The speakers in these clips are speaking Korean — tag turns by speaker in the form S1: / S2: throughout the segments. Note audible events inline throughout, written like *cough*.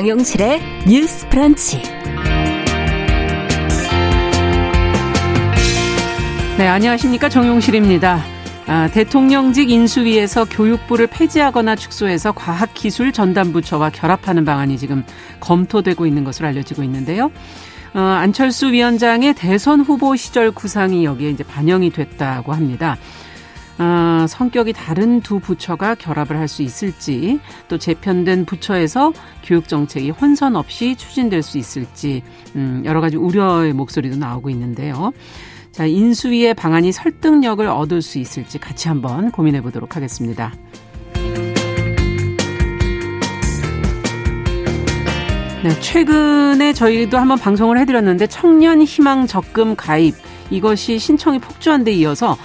S1: 정용실의 뉴스 프런치.
S2: 네, 안녕하십니까. 정용실입니다. 아, 대통령직 인수위에서 교육부를 폐지하거나 축소해서 과학기술 전담부처와 결합하는 방안이 지금 검토되고 있는 것으로 알려지고 있는데요. 어, 안철수 위원장의 대선 후보 시절 구상이 여기에 이제 반영이 됐다고 합니다. 어, 성격이 다른 두 부처가 결합을 할 수 있을지 또 재편된 부처에서 교육 정책이 혼선 없이 추진될 수 있을지 음, 여러 가지 우려의 목소리도 나오고 있는데요. 자, 인수위의 방안이 설득력을 얻을 수 있을지 같이 한번 고민해 보도록 하겠습니다. 네, 최근에 저희도 한번 방송을 해드렸는데 청년 희망 적금 가입 이것이 신청이 폭주한 데 이어서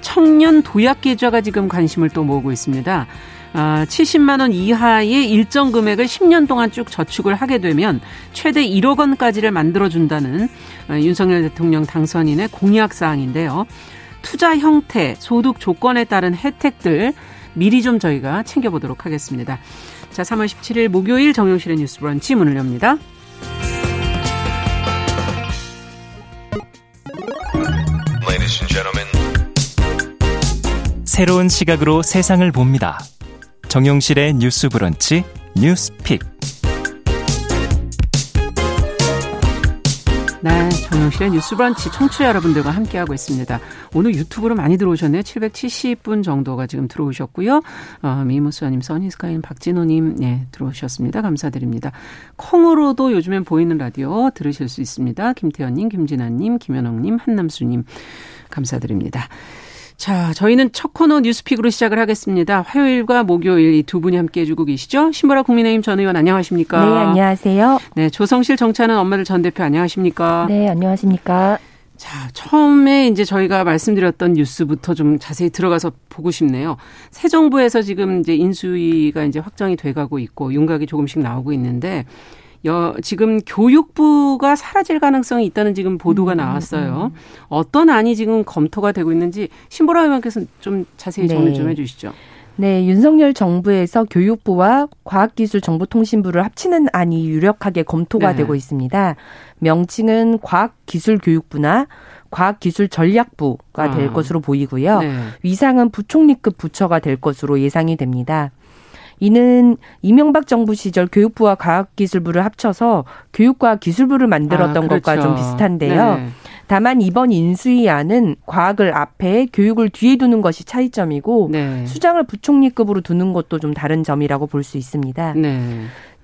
S2: 청년 도약 계좌가 지금 관심을 또 모으고 있습니다. 아, 70만 원 이하의 일정 금액을 10년 동안 쭉 저축을 하게 되면 최대 1억 원까지를 만들어 준다는 아, 윤석열 대통령 당선인의 공약 사항인데요. 투자 형태, 소득 조건에 따른 혜택들 미리 좀 저희가 챙겨 보도록 하겠습니다. 자, 3월 17일 목요일 정용실의 뉴스 브런치 문을 엽니다.
S3: 새로운 시각으로 세상을 봅니다. 정용실의 뉴스 브런치 뉴스픽.
S2: 네, 정용실의 뉴스 브런치 청취자 여러분들과 함께하고 있습니다. 오늘 유튜브로 많이 들어오셨네요. 770분 정도가 지금 들어오셨고요. 어, 미무수아님, 써니스카인, 박진호님, 네, 들어오셨습니다. 감사드립니다. 콩으로도 요즘엔 보이는 라디오 들으실 수 있습니다. 김태현님, 김진아님, 김현옥님, 한남수님, 감사드립니다. 자, 저희는 첫 코너 뉴스픽으로 시작을 하겠습니다. 화요일과 목요일 이 두 분이 함께 해주고 계시죠? 신보라 국민의힘 전 의원 안녕하십니까?
S4: 네, 안녕하세요.
S2: 네, 조성실 정치하는 엄마들 전 대표 안녕하십니까?
S4: 네, 안녕하십니까?
S2: 자, 처음에 이제 저희가 말씀드렸던 뉴스부터 좀 자세히 들어가서 보고 싶네요. 새 정부에서 지금 이제 인수위가 이제 확정이 돼가고 있고 윤곽이 조금씩 나오고 있는데 여, 지금 교육부가 사라질 가능성이 있다는 지금 보도가 음, 나왔어요. 음. 어떤 안이 지금 검토가 되고 있는지 신보라 의원께서 좀 자세히 네. 정리 좀 해주시죠.
S4: 네, 윤석열 정부에서 교육부와 과학기술정보통신부를 합치는 안이 유력하게 검토가 네. 되고 있습니다. 명칭은 과학기술교육부나 과학기술전략부가 될 아. 것으로 보이고요. 네. 위상은 부총리급 부처가 될 것으로 예상이 됩니다. 이는 이명박 정부 시절 교육부와 과학기술부를 합쳐서 교육과 기술부를 만들었던 아, 그렇죠. 것과 좀 비슷한데요. 네. 다만 이번 인수위안은 과학을 앞에 교육을 뒤에 두는 것이 차이점이고 네. 수장을 부총리급으로 두는 것도 좀 다른 점이라고 볼 수 있습니다. 네.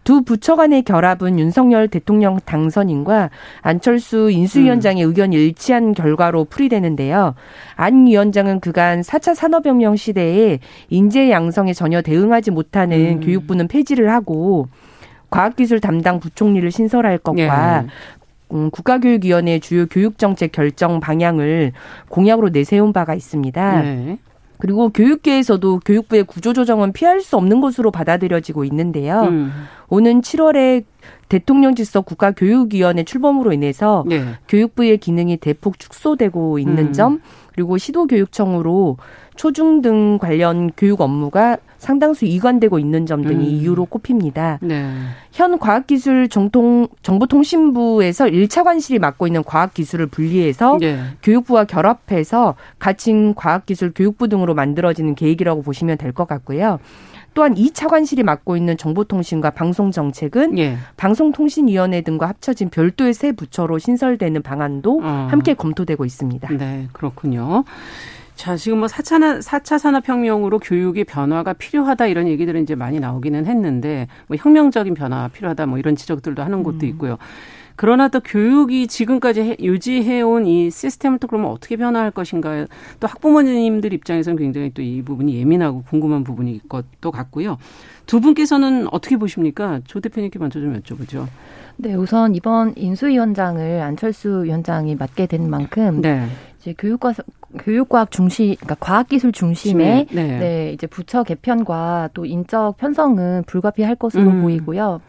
S4: 두 부처 간의 결합은 윤석열 대통령 당선인과 안철수 인수위원장의 음. 의견이 일치한 결과로 풀이되는데요. 안 위원장은 그간 4차 산업혁명 시대에 인재 양성에 전혀 대응하지 못하는 음. 교육부는 폐지를 하고 과학기술 담당 부총리를 신설할 것과 예. 음, 국가교육위원회 주요 교육정책 결정 방향을 공약으로 내세운 바가 있습니다. 네. 그리고 교육계에서도 교육부의 구조조정은 피할 수 없는 것으로 받아들여지고 있는데요. 음. 오는 7월에 대통령 직속 국가교육위원회 출범으로 인해서 네. 교육부의 기능이 대폭 축소되고 있는 음. 점 그리고 시도교육청으로 초중등 관련 교육 업무가 상당수 이관되고 있는 점 등이 음. 이유로 꼽힙니다. 네. 현 과학기술 정통 정보통신부에서 1차 관실이 맡고 있는 과학기술을 분리해서 네. 교육부와 결합해서 가칭 과학기술 교육부 등으로 만들어지는 계획이라고 보시면 될 것 같고요. 또한 이 차 관실이 맡고 있는 정보통신과 방송정책은 예. 방송통신위원회 등과 합쳐진 별도의 새 부처로 신설되는 방안도 어. 함께 검토되고 있습니다.
S2: 네, 그렇군요. 자, 지금 뭐 4차, 4차 산업혁명으로 교육의 변화가 필요하다 이런 얘기들은 이제 많이 나오기는 했는데 뭐 혁명적인 변화가 필요하다 뭐 이런 지적들도 하는 곳도 음. 있고요. 그러나 또 교육이 지금까지 유지해온 이 시스템을 또 그러면 어떻게 변화할 것인가. 또 학부모님들 입장에서는 굉장히 또 이 부분이 예민하고 궁금한 부분일 것도 같고요. 두 분께서는 어떻게 보십니까? 조 대표님께 먼저 좀 여쭤보죠.
S5: 네, 우선 이번 인수위원장을 안철수 위원장이 맡게 된 만큼 네. 이제 교육과 교육과학 중심, 그러니까 과학기술 중심의 네. 네. 이제 부처 개편과 또 인적 편성은 불가피할 것으로 음. 보이고요.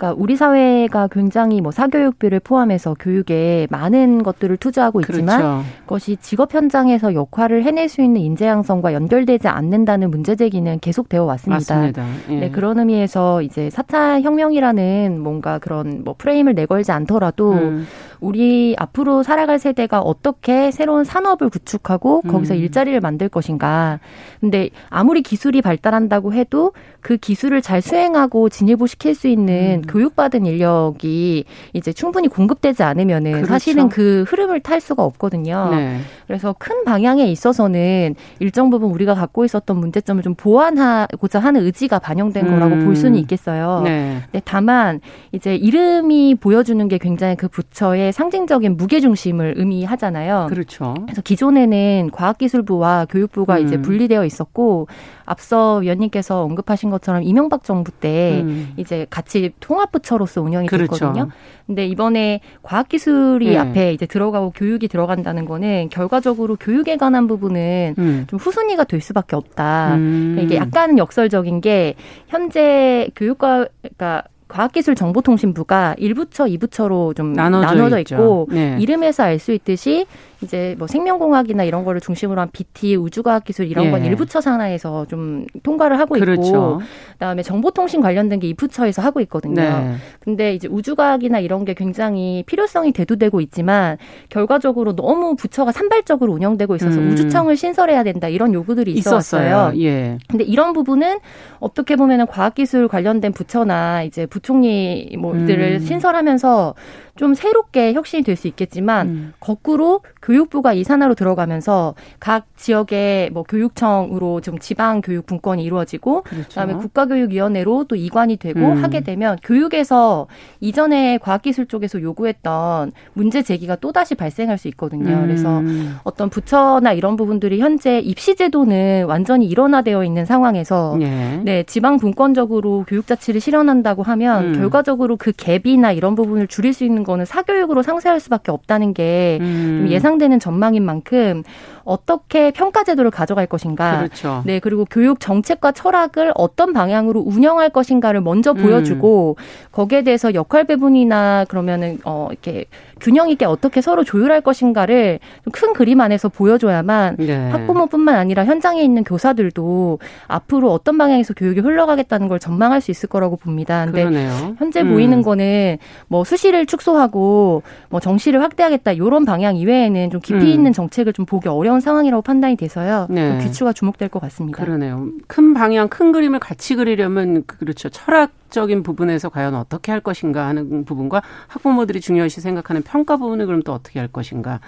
S5: 그러니까 우리 사회가 굉장히 뭐 사교육비를 포함해서 교육에 많은 것들을 투자하고 있지만 그렇죠. 그것이 직업 현장에서 역할을 해낼 수 있는 인재 양성과 연결되지 않는다는 문제 제기는 계속되어 왔습니다.
S2: 맞습니다. 예.
S5: 네, 그런 의미에서 이제 4차 혁명이라는 뭔가 그런 뭐 프레임을 내걸지 않더라도 음. 우리 앞으로 살아갈 세대가 어떻게 새로운 산업을 구축하고 거기서 음. 일자리를 만들 것인가. 근데 아무리 기술이 발달한다고 해도 그 기술을 잘 수행하고 진입을 시킬 수 있는 음. 교육받은 인력이 이제 충분히 공급되지 않으면은 그렇죠. 사실은 그 흐름을 탈 수가 없거든요. 네. 그래서 큰 방향에 있어서는 일정 부분 우리가 갖고 있었던 문제점을 좀 보완하고자 하는 의지가 반영된 음. 거라고 볼 수는 있겠어요. 네. 근데 다만 이제 이름이 보여주는 게 굉장히 그 부처의 상징적인 무게 중심을 의미하잖아요.
S2: 그렇죠.
S5: 그래서 기존에는 과학기술부와 교육부가 음. 이제 분리되어 있었고 앞서 위원님께서 언급하신 것처럼 이명박 정부 때 음. 이제 같이 통합부처로서 운영이 그렇죠. 됐거든요. 근데 이번에 과학기술이 네. 앞에 이제 들어가고 교육이 들어간다는 거는 결과적으로 교육에 관한 부분은 음. 좀 후순위가 될 수밖에 없다. 음. 그러니까 이게 약간은 역설적인 게 현재 교육과 그러니까 과학기술정보통신부가 1부처, 2부처로 좀 나눠져, 나눠져 있고 네. 이름에서 알 수 있듯이 이제 뭐 생명공학이나 이런 거를 중심으로 한 BT, 우주과학기술 이런 예. 건 1부처 산하에서 좀 통과를 하고 그렇죠. 있고 그다음에 정보통신 관련된 게 2부처에서 하고 있거든요. 네. 근데 이제 우주과학이나 이런 게 굉장히 필요성이 대두되고 있지만 결과적으로 너무 부처가 산발적으로 운영되고 있어서 음. 우주청을 신설해야 된다 이런 요구들이 있었어요.
S2: 있었어요. 예.
S5: 근데 이런 부분은 어떻게 보면은 과학기술 관련된 부처나 이제 부 총리 뭐들을 음. 신설하면서 좀 새롭게 혁신이 될 수 있겠지만 음. 거꾸로 교육부가 이 산하로 들어가면서 각 지역의 뭐 교육청으로 좀 지방 교육 분권이 이루어지고 그렇죠. 그다음에 국가교육위원회로 또 이관이 되고 음. 하게 되면 교육에서 이전에 과학기술 쪽에서 요구했던 문제 제기가 또 다시 발생할 수 있거든요. 음. 그래서 어떤 부처나 이런 부분들이 현재 입시 제도는 완전히 일원화되어 있는 상황에서 네, 네 지방 분권적으로 교육 자치를 실현한다고 하면 음. 결과적으로 그 갭이나 이런 부분을 줄일 수 있는 거는 사교육으로 상쇄할 수밖에 없다는 게 음. 예상되는 전망인 만큼 어떻게 평가 제도를 가져갈 것인가.
S2: 그렇죠.
S5: 네, 그리고 교육 정책과 철학을 어떤 방향으로 운영할 것인가를 먼저 보여주고 음. 거기에 대해서 역할 배분이나 그러면은 어 이렇게 균형 있게 어떻게 서로 조율할 것인가를 큰 그림 안에서 보여줘야만 네. 학부모뿐만 아니라 현장에 있는 교사들도 앞으로 어떤 방향에서 교육이 흘러가겠다는 걸 전망할 수 있을 거라고 봅니다. 근데 그러네요. 현재 음. 보이는 거는 뭐 수시를 축소하고 뭐 정시를 확대하겠다 이런 방향 이외에는 좀 깊이 음. 있는 정책을 좀 보기 어려 운 상황이라고 판단이 돼서요. 네. 귀추가 주목될 것 같습니다.
S2: 그러네요. 큰 방향, 큰 그림을 같이 그리려면 그렇죠. 철학 적인 부분에서 과연 어떻게 할 것인가 하는 부분과 학부모들이 중요시 생각하는 평가 부분을 그럼 또 어떻게 할 것인가.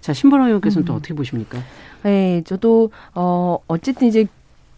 S2: 자, 신보라 의원께서는 음. 또 어떻게 보십니까?
S4: 네, 저도 어 어쨌든 이제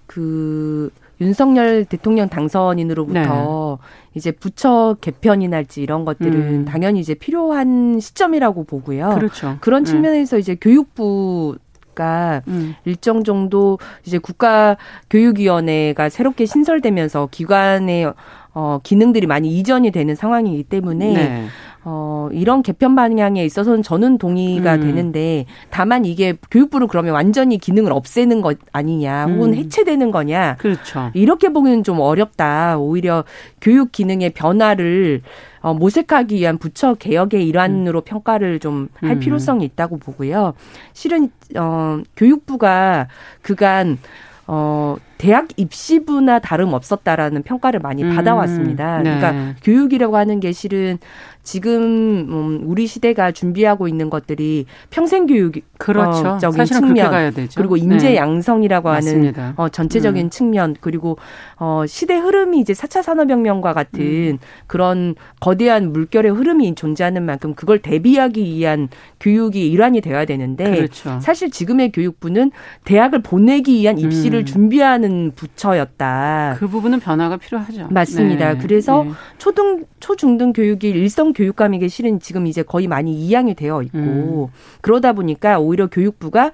S4: 그 윤석열 대통령 당선인으로부터 네. 이제 부처 개편이 날지 이런 것들은 음. 당연히 이제 필요한 시점이라고 보고요.
S2: 그렇죠.
S4: 그런 네. 측면에서 네. 이제 교육부 가 음. 일정 정도 이제 국가 교육위원회가 새롭게 신설되면서 기관의 어, 기능들이 많이 이전이 되는 상황이기 때문에 네. 어, 이런 개편 방향에 있어서는 저는 동의가 음. 되는데 다만 이게 교육부는 그러면 완전히 기능을 없애는 것 아니냐 혹은 음. 해체되는 거냐.
S2: 그렇죠.
S4: 이렇게 보기는 좀 어렵다. 오히려 교육 기능의 변화를 어, 모색하기 위한 부처 개혁의 일환으로 음. 평가를 좀할 음. 필요성이 있다고 보고요. 실은 어, 교육부가 그간 어, 대학 입시부나 다름없었다라는 평가를 많이 음, 받아왔습니다. 네. 그러니까 교육이라고 하는 게 실은 지금 음, 우리 시대가 준비하고 있는 것들이 평생 교육적인 그렇죠. 측면 그리고 인재 네. 양성이라고 하는 어, 전체적인 음. 측면 그리고 어, 시대 흐름이 이제 4차 산업혁명과 같은 음. 그런 거대한 물결의 흐름이 존재하는 만큼 그걸 대비하기 위한 교육이 일환이 되어야 되는데 그렇죠. 사실 지금의 교육부는 대학을 보내기 위한 입시를 음. 준비하는 부처였다.
S2: 그 부분은 변화가 필요하죠.
S4: 맞습니다. 네. 그래서 네. 초등 초중등 교육이 일성 교육감에게 실은 지금 이제 거의 많이 이양이 되어 있고 음. 그러다 보니까 오히려 교육부가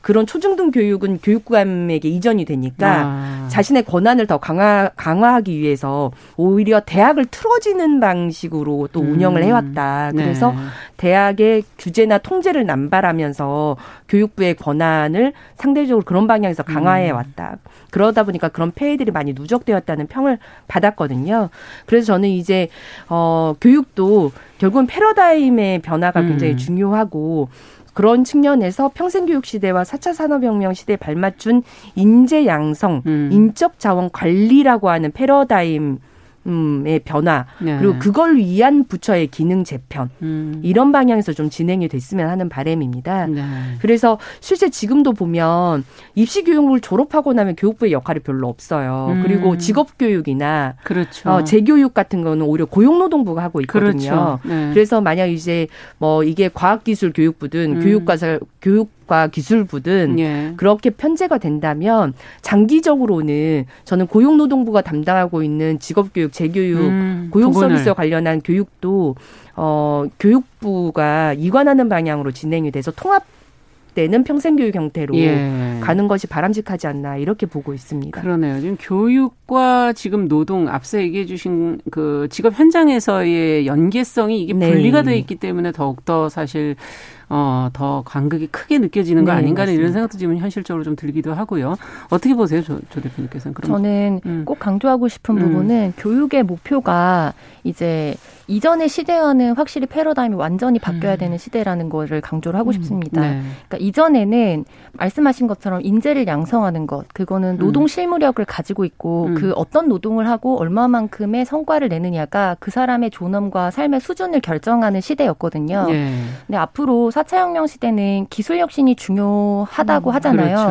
S4: 그런 초중등 교육은 교육감에게 이전이 되니까 아. 자신의 권한을 더 강화, 강화하기 위해서 오히려 대학을 틀어지는 방식으로 또 운영을 음. 해왔다. 그래서 네. 대학의 규제나 통제를 남발하면서 교육부의 권한을 상대적으로 그런 방향에서 강화해 음. 왔다. 음. 그러다 보니까 그런 폐해들이 많이 누적되었다는 평을 받았거든요. 그래서 저는 이제 어 교육도 결국은 패러다임의 변화가 굉장히 음. 중요하고 그런 측면에서 평생교육 시대와 4차 산업혁명 시대에 발맞춘 인재 양성, 음. 인적 자원 관리라고 하는 패러다임 의 변화 네. 그리고 그걸 위한 부처의 기능 재편 음. 이런 방향에서 좀 진행이 됐으면 하는 바람입니다. 네. 그래서 실제 지금도 보면 입시 교육을 졸업하고 나면 교육부의 역할이 별로 없어요. 음. 그리고 직업 교육이나 그렇죠. 어, 재교육 같은 거는 오히려 고용노동부가 하고 있거든요. 그렇죠. 네. 그래서 만약 이제 뭐 이게 과학기술교육부든 음. 교육과 교육 과 기술부든 예. 그렇게 편제가 된다면 장기적으로는 저는 고용노동부가 담당하고 있는 직업교육, 재교육, 음, 고용 서비스와 관련한 교육도 어 교육부가 이관하는 방향으로 진행이 돼서 통합 되는 평생교육 형태로 예. 가는 것이 바람직하지 않나 이렇게 보고 있습니다.
S2: 그러네요. 지금 교육과 지금 노동 앞서 얘기해 주신 그 직업 현장에서의 연계성이 이게 네. 분리가 돼 있기 때문에 더욱더 사실 어, 더 간극이 크게 느껴지는 거 네, 아닌가 하는 이런 생각도 지금 현실적으로 좀 들기도 하고요. 어떻게 보세요, 조, 조 대표님께서는?
S5: 그럼 저는 음. 꼭 강조하고 싶은 음. 부분은 교육의 목표가 이제 이전의 시대와는 확실히 패러다임이 완전히 바뀌어야 음. 되는 시대라는 거를 강조를 하고 음. 싶습니다. 네. 그러니까 이전에는 말씀하신 것처럼 인재를 양성하는 것, 그거는 음. 노동 실무력을 가지고 있고 음. 그 어떤 노동을 하고 얼마만큼의 성과를 내느냐가 그 사람의 존엄과 삶의 수준을 결정하는 시대였거든요. 네. 근데 앞으로 4차 혁명 시대는 기술 혁신이 중요하다고 음, 하잖아요. 그렇죠.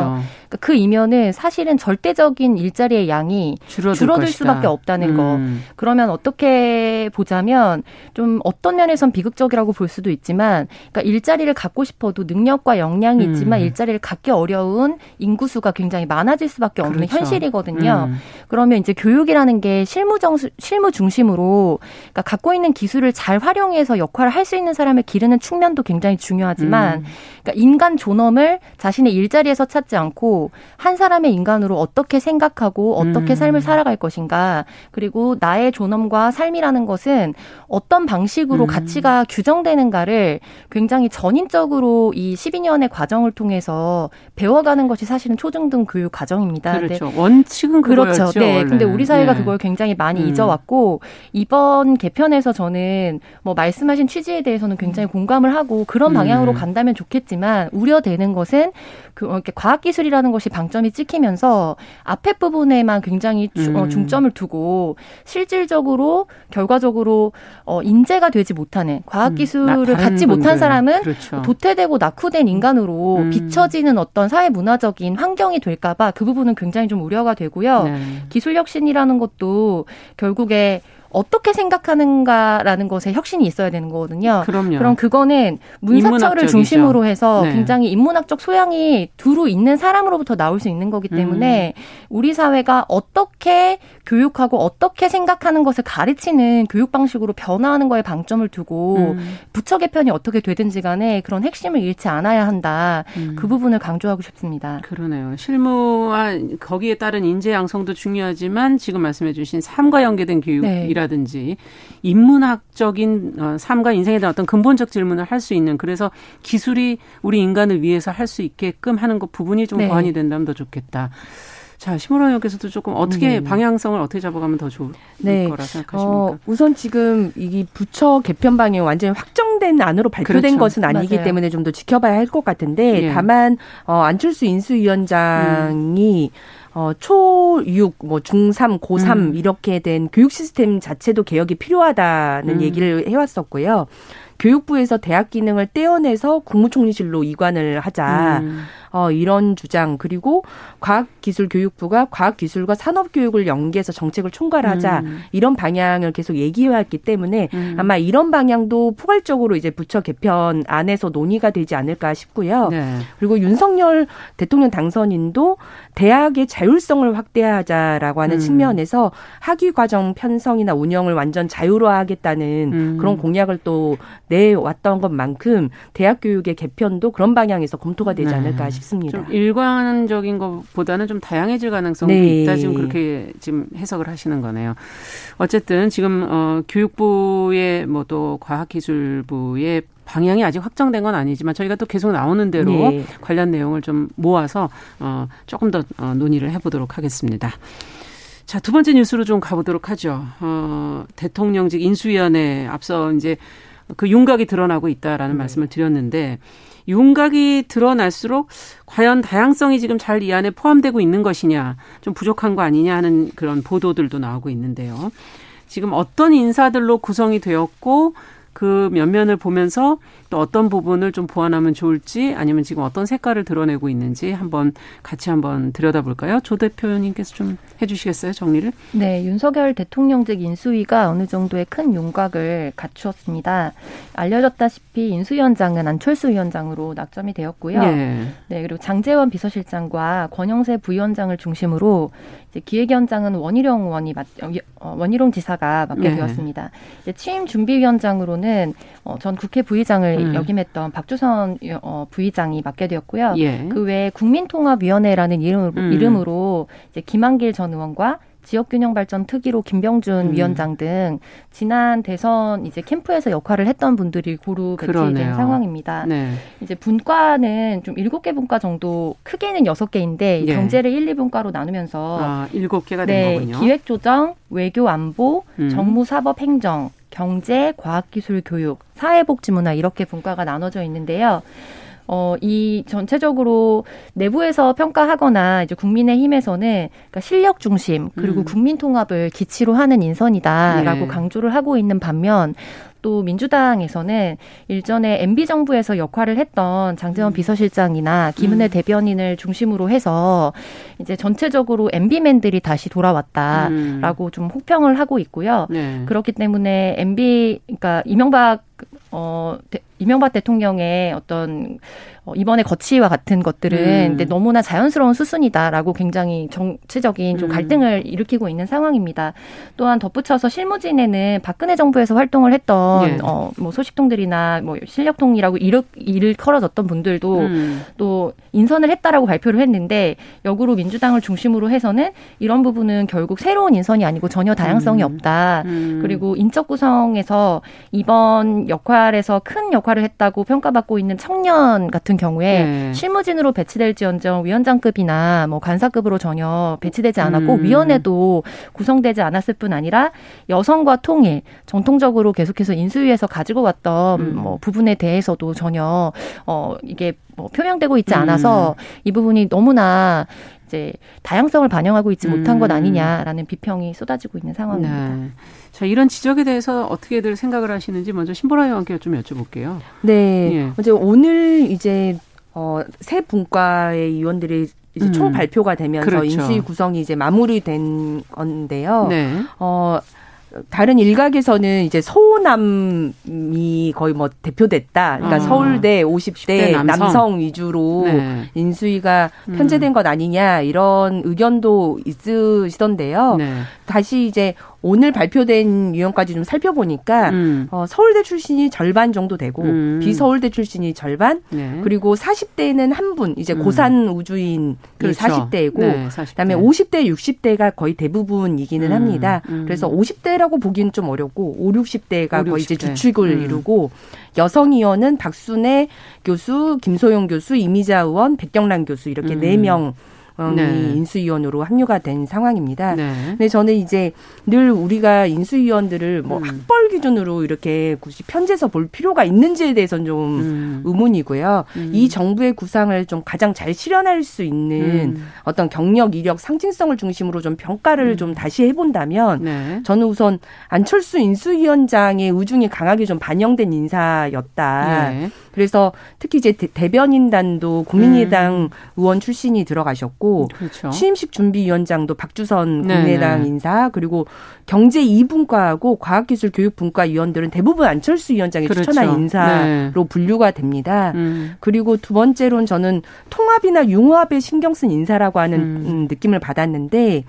S5: 그러니까 그 이면은 사실은 절대적인 일자리의 양이 줄어들, 줄어들 수밖에 없다는 음. 거. 그러면 어떻게 보자면 좀 어떤 면에선 비극적이라고 볼 수도 있지만 그러니까 일자리를 갖고 싶어도 능력과 역량이 음. 있지만 일자리를 갖기 어려운 인구수가 굉장히 많아질 수밖에 없는 그렇죠. 현실이거든요. 음. 그러면 이제 교육이라는 게 실무 정 실무 중심으로 그러니까 갖고 있는 기술을 잘 활용해서 역할을 할 수 있는 사람을 기르는 측면도 굉장히 중요 하지만 음. 그러니까 인간 존엄을 자신의 일자리에서 찾지 않고 한 사람의 인간으로 어떻게 생각하고 어떻게 음. 삶을 살아갈 것인가 그리고 나의 존엄과 삶이라는 것은 어떤 방식으로 음. 가치가 규정되는가를 굉장히 전인적으로 이 12년의 과정을 통해서 배워가는 것이 사실은 초중등 교육 과정입니다.
S2: 그렇죠. 원칙은 그렇죠. 그거였죠,
S5: 네. 원래. 근데 우리 사회가 네. 그걸 굉장히 많이 음. 잊어왔고 이번 개편에서 저는 뭐 말씀하신 취지에 대해서는 굉장히 공감을 하고 그런 방향 으로 음. 간다면 좋겠지만 우려되는 것은 그 이렇게 과학 기술이라는 것이 방점이 찍히면서 앞에 부분에만 굉장히 주, 어, 음. 중점을 두고 실질적으로 결과적으로 어 인재가 되지 못하는 과학 음. 기술을 음. 갖지 분들. 못한 사람은 그렇죠. 도태되고 낙후된 인간으로 음. 비춰지는 어떤 사회 문화적인 환경이 될까봐 그 부분은 굉장히 좀 우려가 되고요. 네. 기술 혁신이라는 것도 결국에 어떻게 생각하는가라는 것에 혁신이 있어야 되는 거거든요. 그럼요. 그럼 그거는 문사철을 중심으로 해서 네. 굉장히 인문학적 소양이 두루 있는 사람으로부터 나올 수 있는 거기 때문에 음. 우리 사회가 어떻게 교육하고 어떻게 생각하는 것을 가르치는 교육 방식으로 변화하는 거에 방점을 두고 음. 부처 개편이 어떻게 되든지 간에 그런 핵심을 잃지 않아야 한다. 음. 그 부분을 강조하고 싶습니다.
S2: 그러네요. 실무와 거기에 따른 인재 양성도 중요하지만 지금 말씀해 주신 삶과 연계된 교육 네. 이라든지 인문학적인 어, 삶과 인생에 대한 어떤 근본적 질문을 할 수 있는 그래서 기술이 우리 인간을 위해서 할 수 있게끔 하는 것 부분이 좀 네. 보완이 된다면 더 좋겠다. 자, 심으라 의원께서도 조금 어떻게 네. 방향성을 어떻게 잡아가면 더 좋을 네. 거라 생각하십니까? 어,
S4: 우선 지금 이 부처 개편 방향 완전히 확정된 안으로 발표된 그렇죠. 것은 아니기 맞아요. 때문에 좀 더 지켜봐야 할 것 같은데 예. 다만 어, 안철수 인수위원장이 음. 어, 초6, 뭐 중3, 고3 음. 이렇게 된 교육 시스템 자체도 개혁이 필요하다는 음. 얘기를 해왔었고요. 교육부에서 대학 기능을 떼어내서 국무총리실로 이관을 하자. 음. 어, 이런 주장 그리고 과학기술교육부가 과학기술과 산업교육을 연계해서 정책을 총괄하자 음. 이런 방향을 계속 얘기해왔기 때문에 음. 아마 이런 방향도 포괄적으로 이제 부처 개편 안에서 논의가 되지 않을까 싶고요. 네. 그리고 윤석열 대통령 당선인도 대학의 자율성을 확대하자라고 하는 음. 측면에서 학위 과정 편성이나 운영을 완전 자유로하겠다는 음. 그런 공약을 또 내왔던 것만큼 대학 교육의 개편도 그런 방향에서 검토가 되지 네. 않을까 싶습니다. 싶습니다.
S2: 좀 일관적인 것보다는 좀 다양해질 가능성도 네. 있다. 지금 그렇게 지금 해석을 하시는 거네요. 어쨌든 지금 어 교육부의 뭐 또 과학기술부의 방향이 아직 확정된 건 아니지만 저희가 또 계속 나오는 대로 네. 관련 내용을 좀 모아서 어 조금 더 어, 논의를 해보도록 하겠습니다. 자, 두 번째 뉴스로 좀 가보도록 하죠. 어, 대통령직 인수위원회 앞서 이제 그 윤곽이 드러나고 있다라는 네. 말씀을 드렸는데 윤곽이 드러날수록 과연 다양성이 지금 잘 이 안에 포함되고 있는 것이냐, 좀 부족한 거 아니냐 하는 그런 보도들도 나오고 있는데요. 지금 어떤 인사들로 구성이 되었고 그 면면을 보면서 또 어떤 부분을 좀 보완하면 좋을지 아니면 지금 어떤 색깔을 드러내고 있는지 한번 같이 한번 들여다볼까요? 조 대표님께서 좀 해주시겠어요 정리를?
S5: 네, 윤석열 대통령직 인수위가 어느 정도의 큰 윤곽을 갖추었습니다. 알려졌다시피 인수위원장은 안철수 위원장으로 낙점이 되었고요. 네. 네, 그리고 장재원 비서실장과 권영세 부위원장을 중심으로 이제 기획위원장은 원희룡 의원이 맡, 어, 원희룡 지사가 맡게 네. 되었습니다. 취임 준비위원장으로는 어, 전 국회 부의장을 음. 역임했던 박주선 어, 부의장이 맡게 되었고요. 예. 그 외에 국민통합위원회라는 이름으로, 음. 이름으로 이제 김한길 전 의원과 지역균형발전 특위로 김병준 음. 위원장 등 지난 대선 이제 캠프에서 역할을 했던 분들이 고루 배치된 상황입니다. 네. 이제 분과는 좀 일곱 개 분과 정도 크게는 여섯 개인데 예. 경제를 일, 이분과로 나누면서
S2: 아, 일곱 개가 된 네, 거군요.
S5: 기획조정, 외교 안보, 음. 정무사법 행정, 경제, 과학기술, 교육, 사회복지문화 이렇게 분과가 나눠져 있는데요. 어, 이 전체적으로 내부에서 평가하거나 이제 국민의힘에서는 그러니까 실력 중심 그리고 음. 국민 통합을 기치로 하는 인선이다라고 네. 강조를 하고 있는 반면 또 민주당에서는 일전에 MB 정부에서 역할을 했던 장재원 음. 비서실장이나 김은혜 음. 대변인을 중심으로 해서 이제 전체적으로 MB맨들이 다시 돌아왔다라고 음. 좀 혹평을 하고 있고요. 네. 그렇기 때문에 MB 그러니까 이명박 어 이명박 대통령의 어떤 어, 이번에 거치와 같은 것들은 음. 근데 너무나 자연스러운 수순이다라고 굉장히 정치적인 좀 음. 갈등을 음. 일으키고 있는 상황입니다. 또한 덧붙여서 실무진에는 박근혜 정부에서 활동을 했던 예. 어, 뭐 소식통들이나 뭐 실력통이라고 일을, 일을 컬어졌던 분들도 음. 또 인선을 했다라고 발표를 했는데 역으로 민주당을 중심으로 해서는 이런 부분은 결국 새로운 인선이 아니고 전혀 다양성이 음. 없다. 음. 그리고 인적 구성에서 이번 역할에서 큰 역할 을 했다고 평가받고 있는 청년 같은 경우에 네. 실무진으로 배치될지언정 위원장급이나 뭐 간사급으로 전혀 배치되지 않았고 음. 위원회도 구성되지 않았을 뿐 아니라 여성과 통일 전통적으로 계속해서 인수위에서 가지고 왔던 음. 뭐 부분에 대해서도 전혀 어 이게 뭐 표명되고 있지 않아서 음. 이 부분이 너무나 이제 다양성을 반영하고 있지 못한 것 음. 아니냐라는 비평이 쏟아지고 있는 상황입니다. 네.
S2: 자, 이런 지적에 대해서 어떻게들 생각을 하시는지 먼저 신보라 의원께 좀 여쭤볼게요.
S4: 네. 예. 이제 오늘 이제 어, 새 분과의 위원들이 이제 음. 총 발표가 되면서 그렇죠. 인수위 구성이 이제 마무리된 건데요. 네. 어, 다른 일각에서는 이제 서호남이 거의 뭐 대표됐다. 그러니까 아. 서울대 50대 남성. 남성, 위주로 네. 인수위가 음. 편제된 것 아니냐 이런 의견도 있으시던데요. 네. 다시 이제 오늘 발표된 유형까지 좀 살펴보니까 음. 어, 서울대 출신이 절반 정도 되고 음. 비서울대 출신이 절반 네. 그리고 40대는 한 분 이제 음. 고산 우주인 그렇죠. 40대이고 네, 40대. 그다음에 50대 60대가 거의 대부분이기는 음. 합니다. 음. 그래서 50대라고 보기는 좀 어렵고 5, 60대가 5, 거의 60대. 이제 주축을 음. 이루고 여성 의원은 박순애 교수, 김소영 교수, 이미자 의원, 백경란 교수 이렇게 네 명 네. 인수위원으로 합류가 된 상황입니다. 네. 근데 저는 이제 늘 우리가 인수위원들을 뭐 음. 학벌 기준으로 이렇게 굳이 편제해서 볼 필요가 있는지에 대해서는 좀 음. 의문이고요. 음. 이 정부의 구상을 좀 가장 잘 실현할 수 있는 음. 어떤 경력, 이력, 상징성을 중심으로 좀 평가를 음. 좀 다시 해본다면 네. 저는 우선 안철수 인수위원장의 의중이 강하게 좀 반영된 인사였다. 네. 그래서 특히 이제 대, 변인단도 국민의당 음. 의원 출신이 들어가셨고 그렇죠. 취임식 준비위원장도 박주선 네, 국민의당 네네. 인사 그리고 경제 2분과하고 과학기술교육분과 위원들은 대부분 안철수 위원장이 그렇죠. 추천한 인사로 네. 분류가 됩니다. 음. 그리고 두 번째로는 저는 통합이나 융합에 신경 쓴 인사라고 하는 음. 음 느낌을 받았는데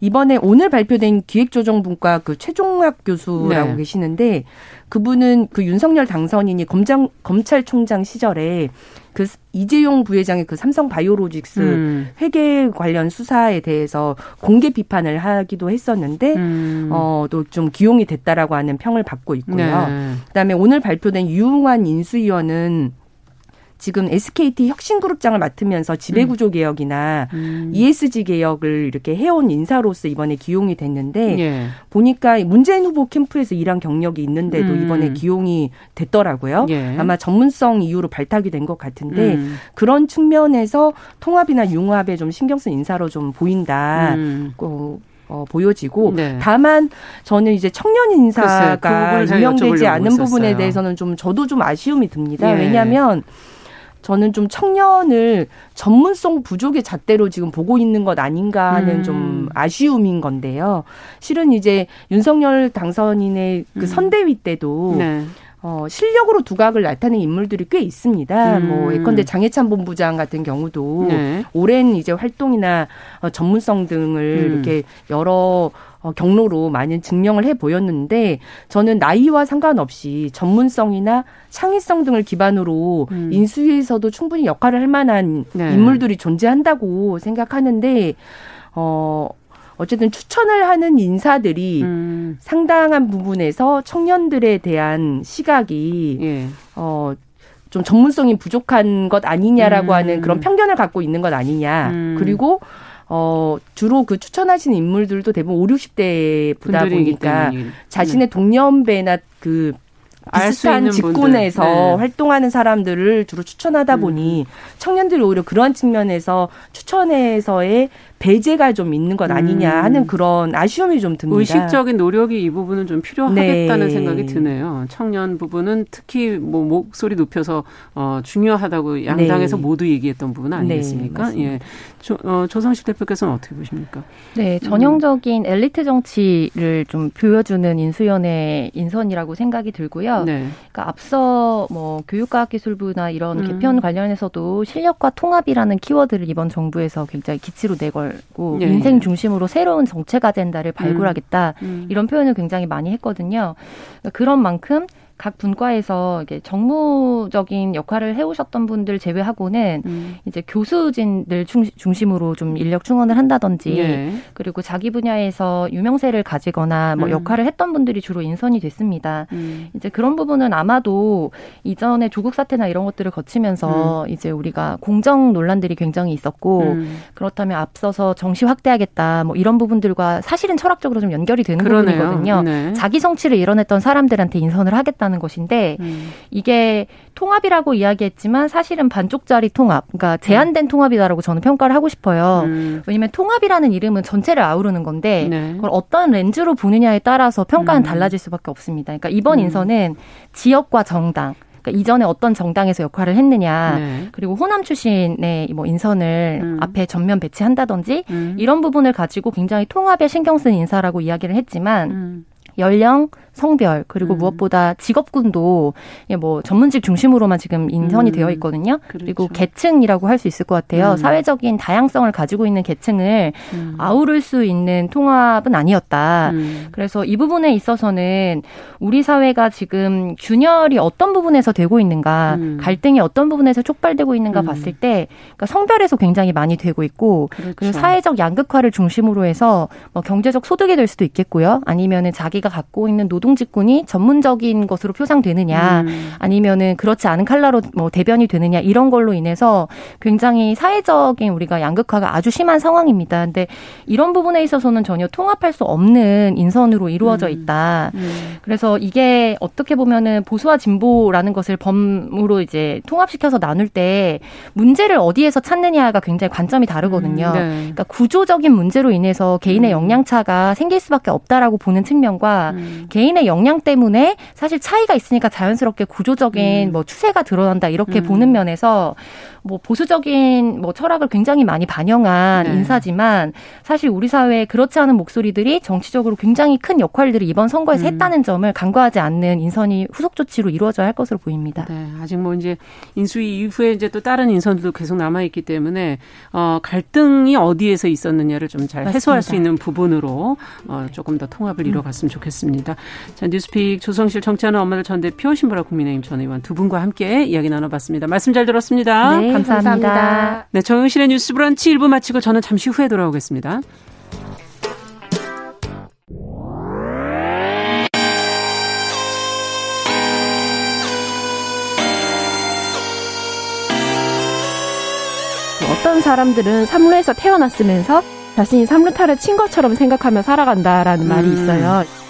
S4: 이번에 오늘 발표된 기획조정분과 그 최종학 교수라고 네. 계시는데 그분은 그 윤석열 당선인이 검장 검찰총장 시절에 그 이재용 부회장의 그 삼성 바이오로직스 음. 회계 관련 수사에 대해서 공개 비판을 하기도 했었는데 음. 어또 좀 기용이 됐다라고 하는 평을 받고 있고요. 네. 그다음에 오늘 발표된 유웅환 인수위원은 지금 SKT 혁신그룹장을 맡으면서 지배구조 음. 개혁이나 음. ESG 개혁을 이렇게 해온 인사로서 이번에 기용이 됐는데 예. 보니까 문재인 후보 캠프에서 일한 경력이 있는데도 음. 이번에 기용이 됐더라고요. 예. 아마 전문성 이유로 발탁이 된 것 같은데 음. 그런 측면에서 통합이나 융합에 좀 신경 쓴 인사로 좀 보인다. 음. 어, 보여지고 네. 다만 저는 이제 청년 인사가 그 임명되지 않은 부분에 대해서는 좀 저도 좀 아쉬움이 듭니다. 예. 왜냐하면 저는 좀 청년을 전문성 부족의 잣대로 지금 보고 있는 것 아닌가 하는 음. 좀 아쉬움인 건데요. 실은 이제 윤석열 당선인의 그 음. 선대위 때도 네. 어, 실력으로 두각을 나타낸 인물들이 꽤 있습니다. 음. 뭐, 예컨대 장해찬 본부장 같은 경우도 네. 오랜 이제 활동이나 어, 전문성 등을 음. 이렇게 여러 어, 경로로 많은 증명을 해 보였는데 저는 나이와 상관없이 전문성이나 창의성 등을 기반으로 음. 인수위에서도 충분히 역할을 할 만한 네. 인물들이 존재한다고 생각하는데 어 어쨌든 추천을 하는 인사들이 음. 상당한 부분에서 청년들에 대한 시각이 예. 어. 좀 전문성이 부족한 것 아니냐라고 음. 하는 그런 편견을 갖고 있는 것 아니냐. 음. 그리고 어, 주로 그 추천하신 인물들도 대부분 5, 60대 보다 보니까 자신의 네. 동년배나 그 비슷한 직군에서 네. 활동하는 사람들을 주로 추천하다 보니 음. 청년들이 오히려 그러한 측면에서 추천에서의 배제가 좀 있는 것 아니냐 음. 하는 그런 아쉬움이 좀 듭니다.
S2: 의식적인 노력이 이 부분은 좀 필요하겠다는 네. 생각이 드네요. 청년 부분은 특히 뭐 목소리 높여서 어 중요하다고 양당에서 네. 모두 얘기했던 부분 아니겠습니까? 네, 예. 조, 어, 조성식 대표께서는 어떻게 보십니까?
S5: 네, 전형적인 엘리트 정치를 좀 보여주는 인수위원회 인선이라고 생각이 들고요. 네. 그러니까 앞서 뭐 교육과학기술부나 이런 음. 개편 관련해서도 실력과 통합이라는 키워드를 이번 정부에서 굉장히 기치로 내걸 걸고 네. 민생 중심으로 새로운 정책 아젠다를 발굴하겠다 음. 음. 이런 표현을 굉장히 많이 했거든요. 그런 만큼 각 분과에서 이게 정무적인 역할을 해오셨던 분들 제외하고는 음. 이제 교수진들 중심으로 좀 인력 충원을 한다든지 네. 그리고 자기 분야에서 유명세를 가지거나 뭐 음. 역할을 했던 분들이 주로 인선이 됐습니다. 음. 이제 그런 부분은 아마도 이전에 조국 사태나 이런 것들을 거치면서 음. 이제 우리가 공정 논란들이 굉장히 있었고 음. 그렇다면 앞서서 정시 확대하겠다 뭐 이런 부분들과 사실은 철학적으로 좀 연결이 되는 그러네요. 부분이거든요. 네. 자기 성취를 이뤄냈던 사람들한테 인선을 하겠다. 하는 것인데 음. 이게 통합이라고 이야기했지만 사실은 반쪽짜리 통합, 그러니까 제한된 음. 통합이다라고 저는 평가를 하고 싶어요. 음. 왜냐하면 통합이라는 이름은 전체를 아우르는 건데 네. 그걸 어떤 렌즈로 보느냐에 따라서 평가는 음. 달라질 수밖에 없습니다. 그러니까 이번 음. 인선은 지역과 정당 그러니까 이전에 어떤 정당에서 역할을 했느냐, 네. 그리고 호남 출신의 뭐 인선을 음. 앞에 전면 배치한다든지 음. 이런 부분을 가지고 굉장히 통합에 신경 쓴 인사라고 이야기를 했지만 음. 연령, 성별 그리고 음. 무엇보다 직업군도 뭐 전문직 중심으로만 지금 인선이 음. 되어 있거든요. 그렇죠. 그리고 계층이라고 할 수 있을 것 같아요. 음. 사회적인 다양성을 가지고 있는 계층을 음. 아우를 수 있는 통합은 아니었다. 음. 그래서 이 부분에 있어서는 우리 사회가 지금 균열이 어떤 부분에서 되고 있는가, 음. 갈등이 어떤 부분에서 촉발되고 있는가 봤을 때 그러니까 성별에서 굉장히 많이 되고 있고 그렇죠. 그리고 사회적 양극화를 중심으로 해서 뭐 경제적 소득이 될 수도 있겠고요. 아니면은 자기가 갖고 있는 노동 노동직군이 전문적인 것으로 표상되느냐 음. 아니면은 그렇지 않은 칼라로 뭐 대변이 되느냐 이런 걸로 인해서 굉장히 사회적인 우리가 양극화가 아주 심한 상황입니다. 근데 이런 부분에 있어서는 전혀 통합할 수 없는 인선으로 이루어져 음. 있다. 음. 음. 그래서 이게 어떻게 보면은 보수와 진보라는 것을 범으로 이제 통합시켜서 나눌 때 문제를 어디에서 찾느냐가 굉장히 관점이 다르거든요. 음. 네. 그러니까 구조적인 문제로 인해서 개인의 음. 역량차가 생길 수밖에 없다라고 보는 측면과 개인 개인의 역량 때문에 사실 차이가 있으니까 자연스럽게 구조적인 음. 뭐 추세가 드러난다 이렇게 음. 보는 면에서 뭐 보수적인 뭐 철학을 굉장히 많이 반영한 네. 인사지만 사실 우리 사회에 그렇지 않은 목소리들이 정치적으로 굉장히 큰 역할들을 이번 선거에서 음. 했다는 점을 간과하지 않는 인선이 후속 조치로 이루어져야 할 것으로 보입니다.
S2: 네, 아직 뭐 이제 인수위 이후에 이제 또 다른 인선도 계속 남아 있기 때문에 어 갈등이 어디에서 있었느냐를 좀 잘 해소할 수 있는 부분으로 어 조금 더 통합을 이뤄갔으면 좋겠습니다. 자, 뉴스픽 조성실 정치하는 엄마들 전 대표 신보라 국민의힘 전 의원 두 분과 함께 이야기 나눠봤습니다. 말씀 잘 들었습니다.
S5: 네. 네, 감사합니다. 감사합니다.
S2: 네, 정영실의 뉴스 브런치 1부 마치고 저는 잠시 후에 돌아오겠습니다.
S4: 어떤 사람들은 삼루에서 태어났으면서 자신이 삼루타를 친 것처럼 생각하며 살아간다라는 음. 말이 있어요.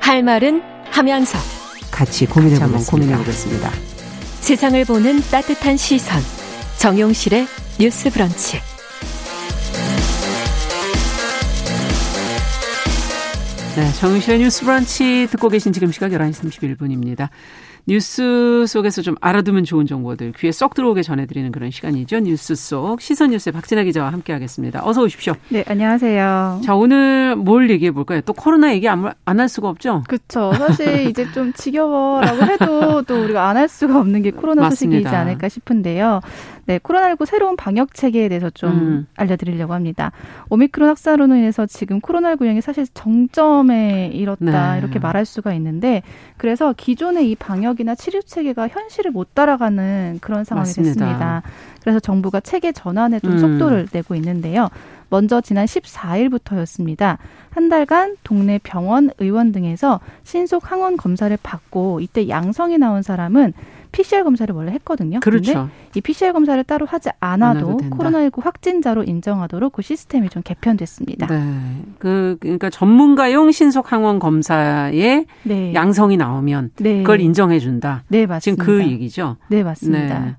S1: 할 말은 하면서
S2: 같이 고민해 보면 고민해 보겠습니다.
S1: 세상을 보는 따뜻한 시선. 정용실의 뉴스 브런치.
S2: 네, 정용실의 뉴스 브런치 듣고 계신 지금 시각 11시 31분입니다. 뉴스 속에서 좀 알아두면 좋은 정보들 귀에 쏙 들어오게 전해드리는 그런 시간이죠. 뉴스 속 시선 뉴스의 박진아 기자와 함께하겠습니다. 어서 오십시오.
S6: 네, 안녕하세요.
S2: 자, 오늘 뭘 얘기해 볼까요? 또 코로나 얘기 안 할 수가 없죠?
S6: 그렇죠. 사실 *laughs* 이제 좀 지겨워라고 해도 또 우리가 안 할 수가 없는 게 코로나 맞습니다. 소식이지 않을까 싶은데요. 네, 코로나19 새로운 방역 체계에 대해서 좀 음. 알려드리려고 합니다. 오미크론 확산으로 인해서 지금 코로나19 유행이 사실 정점에 이뤘다 네. 이렇게 말할 수가 있는데 그래서 기존의 이 방역이나 치료 체계가 현실을 못 따라가는 그런 상황이 맞습니다. 됐습니다. 그래서 정부가 체계 전환에 좀 음. 속도를 내고 있는데요. 먼저 지난 14일부터였습니다. 한 달간 동네 병원, 의원 등에서 신속 항원 검사를 받고 이때 양성이 나온 사람은 PCR 검사를 원래 했거든요.
S2: 그렇죠.
S6: 이 PCR 검사를 따로 하지 않아도 코로나19 확진자로 인정하도록 그 시스템이 좀 개편됐습니다.
S2: 네. 그 그러니까 전문가용 신속 항원 검사에 네. 양성이 나오면 네. 그걸 인정해 준다.
S6: 네, 맞습니다.
S2: 지금 그 얘기죠.
S6: 네, 맞습니다. 네.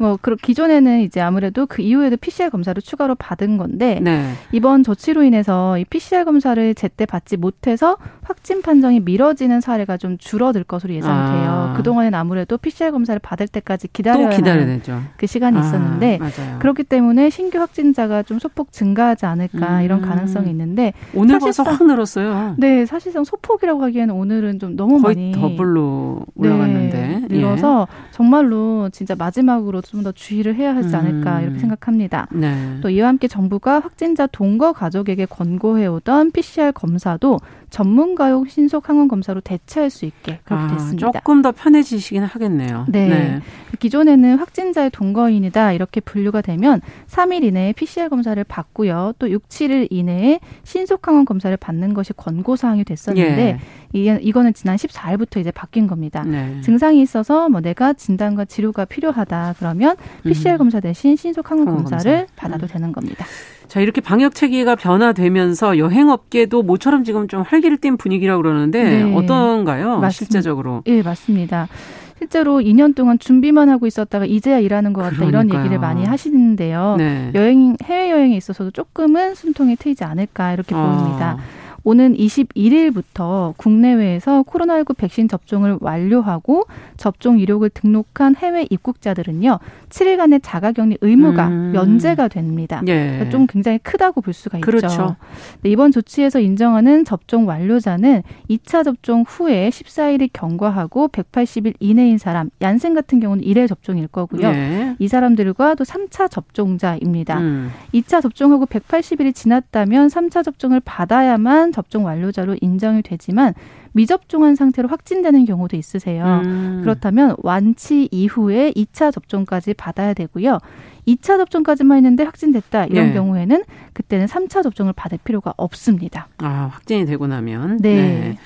S6: 뭐, 그, 기존에는 이제 아무래도 그 이후에도 PCR 검사를 추가로 받은 건데, 네. 이번 조치로 인해서 이 PCR 검사를 제때 받지 못해서 확진 판정이 미뤄지는 사례가 좀 줄어들 것으로 예상돼요. 아. 그동안엔 아무래도 PCR 검사를 받을 때까지 기다려야 하는 그 시간이 아, 있었는데, 맞아요. 그렇기 때문에 신규 확진자가 좀 소폭 증가하지 않을까 음. 이런 가능성이 있는데,
S2: 오늘 벌써 확 늘었어요.
S6: 네, 사실상 소폭이라고 하기에는 오늘은 좀 너무
S2: 거의
S6: 많이
S2: 더블로 올라갔는데
S6: 네, 늘어서 예. 정말로 진짜 마지막으로 좀 더 주의를 해야 하지 않을까 음. 이렇게 생각합니다. 네. 또 이와 함께 정부가 확진자 동거 가족에게 권고해오던 PCR 검사도 전문가용 신속 항원 검사로 대체할 수 있게 그렇게 아, 됐습니다.
S2: 조금 더 편해지시긴 하겠네요.
S6: 네. 네. 기존에는 확진자의 동거인이다 이렇게 분류가 되면 3일 이내에 PCR 검사를 받고요. 또 6, 7일 이내에 신속 항원 검사를 받는 것이 권고 사항이 됐었는데 예. 이 거는 지난 14일부터 이제 바뀐 겁니다. 네. 증상이 있어서 뭐 내가 진단과 치료가 필요하다 그러면 PCR 음. 검사 대신 신속 항원 검사를 검사. 받아도 음. 되는 겁니다.
S2: 자, 이렇게 방역 체계가 변화되면서 여행업계도 모처럼 지금 좀 활기를 띈 분위기라고 그러는데 네. 어떤가요? 맞습니다. 실제적으로.
S6: 예, 네, 맞습니다. 실제로 2년 동안 준비만 하고 있었다가 이제야 일하는 것 같다 그러니까요. 이런 얘기를 많이 하시는데요. 네. 여행 해외 여행에 있어서도 조금은 숨통이 트이지 않을까 이렇게 어. 보입니다. 오는 21일부터 국내외에서 코로나19 백신 접종을 완료하고 접종 이력을 등록한 해외 입국자들은요. 7일간의 자가격리 의무가 음. 면제가 됩니다. 예. 그러니까 좀 굉장히 크다고 볼 수가 있죠.
S2: 그렇죠.
S6: 네, 이번 조치에서 인정하는 접종 완료자는 2차 접종 후에 14일이 경과하고 180일 이내인 사람, 얀센 같은 경우는 1회 접종일 거고요. 예. 이 사람들과 또 3차 접종자입니다. 음. 2차 접종하고 180일이 지났다면 3차 접종을 받아야만 접종 완료자로 인정이 되지만 미접종한 상태로 확진되는 경우도 있으세요. 음. 그렇다면 완치 이후에 2차 접종까지 받아야 되고요. 2차 접종까지만 했는데 확진됐다 이런 네. 경우에는 그때는 3차 접종을 받을 필요가 없습니다.
S2: 아, 확진이 되고 나면
S6: 네. 네.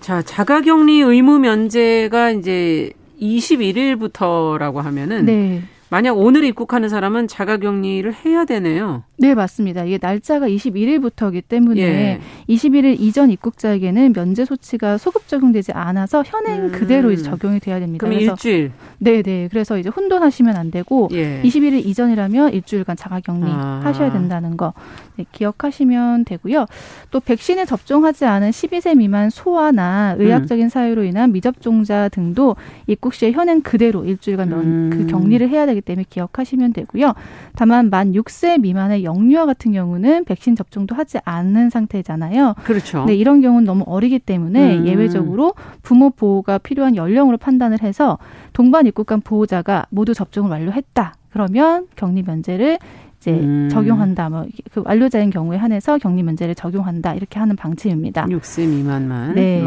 S2: 자, 자가격리 의무 면제가 이제 21일부터라고 하면은 네. 만약 오늘 입국하는 사람은 자가격리를 해야 되네요.
S6: 네, 맞습니다. 이게 날짜가 21일부터이기 때문에 예. 21일 이전 입국자에게는 면제 소치가 소급 적용되지 않아서 현행 음. 그대로 이제 적용이 돼야 됩니다.
S2: 그럼 그래서 일주일.
S6: 네, 네. 그래서 이제 혼돈하시면 안 되고 예. 21일 이전이라면 일주일간 자가격리 아. 하셔야 된다는 거 네, 기억하시면 되고요. 또 백신을 접종하지 않은 12세 미만 소아나 의학적인 음. 사유로 인한 미접종자 등도 입국 시에 현행 그대로 일주일간 음. 그 격리를 해야 되기 때문에 기억하시면 되고요. 다만 만 6세 미만의 영유아 같은 경우는 백신 접종도 하지 않는 상태잖아요.
S2: 그렇죠.
S6: 네, 이런 경우는 너무 어리기 때문에 음. 예외적으로 부모 보호가 필요한 연령으로 판단을 해서 동반 입국 간 보호자가 모두 접종을 완료했다. 그러면 격리 면제를 이제 음. 적용한다. 뭐그 완료자인 경우에 한해서 격리 면제를 적용한다. 이렇게 하는 방침입니다.
S2: 6세 미만만. 네.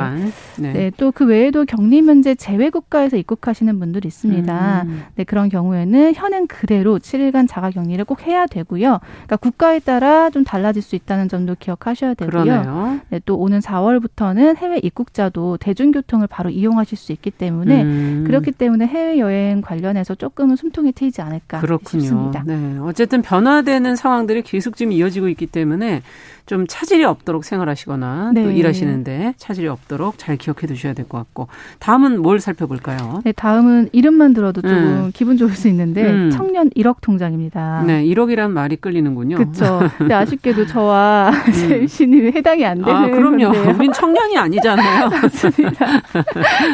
S6: 네. 네. 또 그 외에도 격리 면제 제외 국가에서 입국하시는 분들이 있습니다. 음. 네, 그런 경우에는 현행 그대로 7일간 자가 격리를 꼭 해야 되고요. 그러니까 국가에 따라 좀 달라질 수 있다는 점도 기억하셔야 되고요.
S2: 그러네요.
S6: 네, 또 오는 4월부터는 해외 입국자도 대중교통을 바로 이용하실 수 있기 때문에 음. 그렇기 때문에 해외 여행 관련해서 조금은 숨통이 트이지 않을까 그렇군요. 싶습니다.
S2: 네. 어쨌든 변 변화되는 상황들이 계속 지금 이어지고 있기 때문에 좀 차질이 없도록 생활하시거나 네. 또 일하시는데 차질이 없도록 잘 기억해 두셔야 될 것 같고 다음은 뭘 살펴볼까요?
S6: 네, 다음은 이름만 들어도 조금 음. 기분 좋을 수 있는데 음. 청년 1억 통장입니다.
S2: 네, 1억이라는 말이 끌리는군요.
S6: 그렇죠. *laughs* 근데 아쉽게도 저와 음. 신님이 해당이 안 되는 아,
S2: 그럼요.
S6: 건데요.
S2: 우린 청년이 아니잖아요. *laughs*
S6: 맞습니다.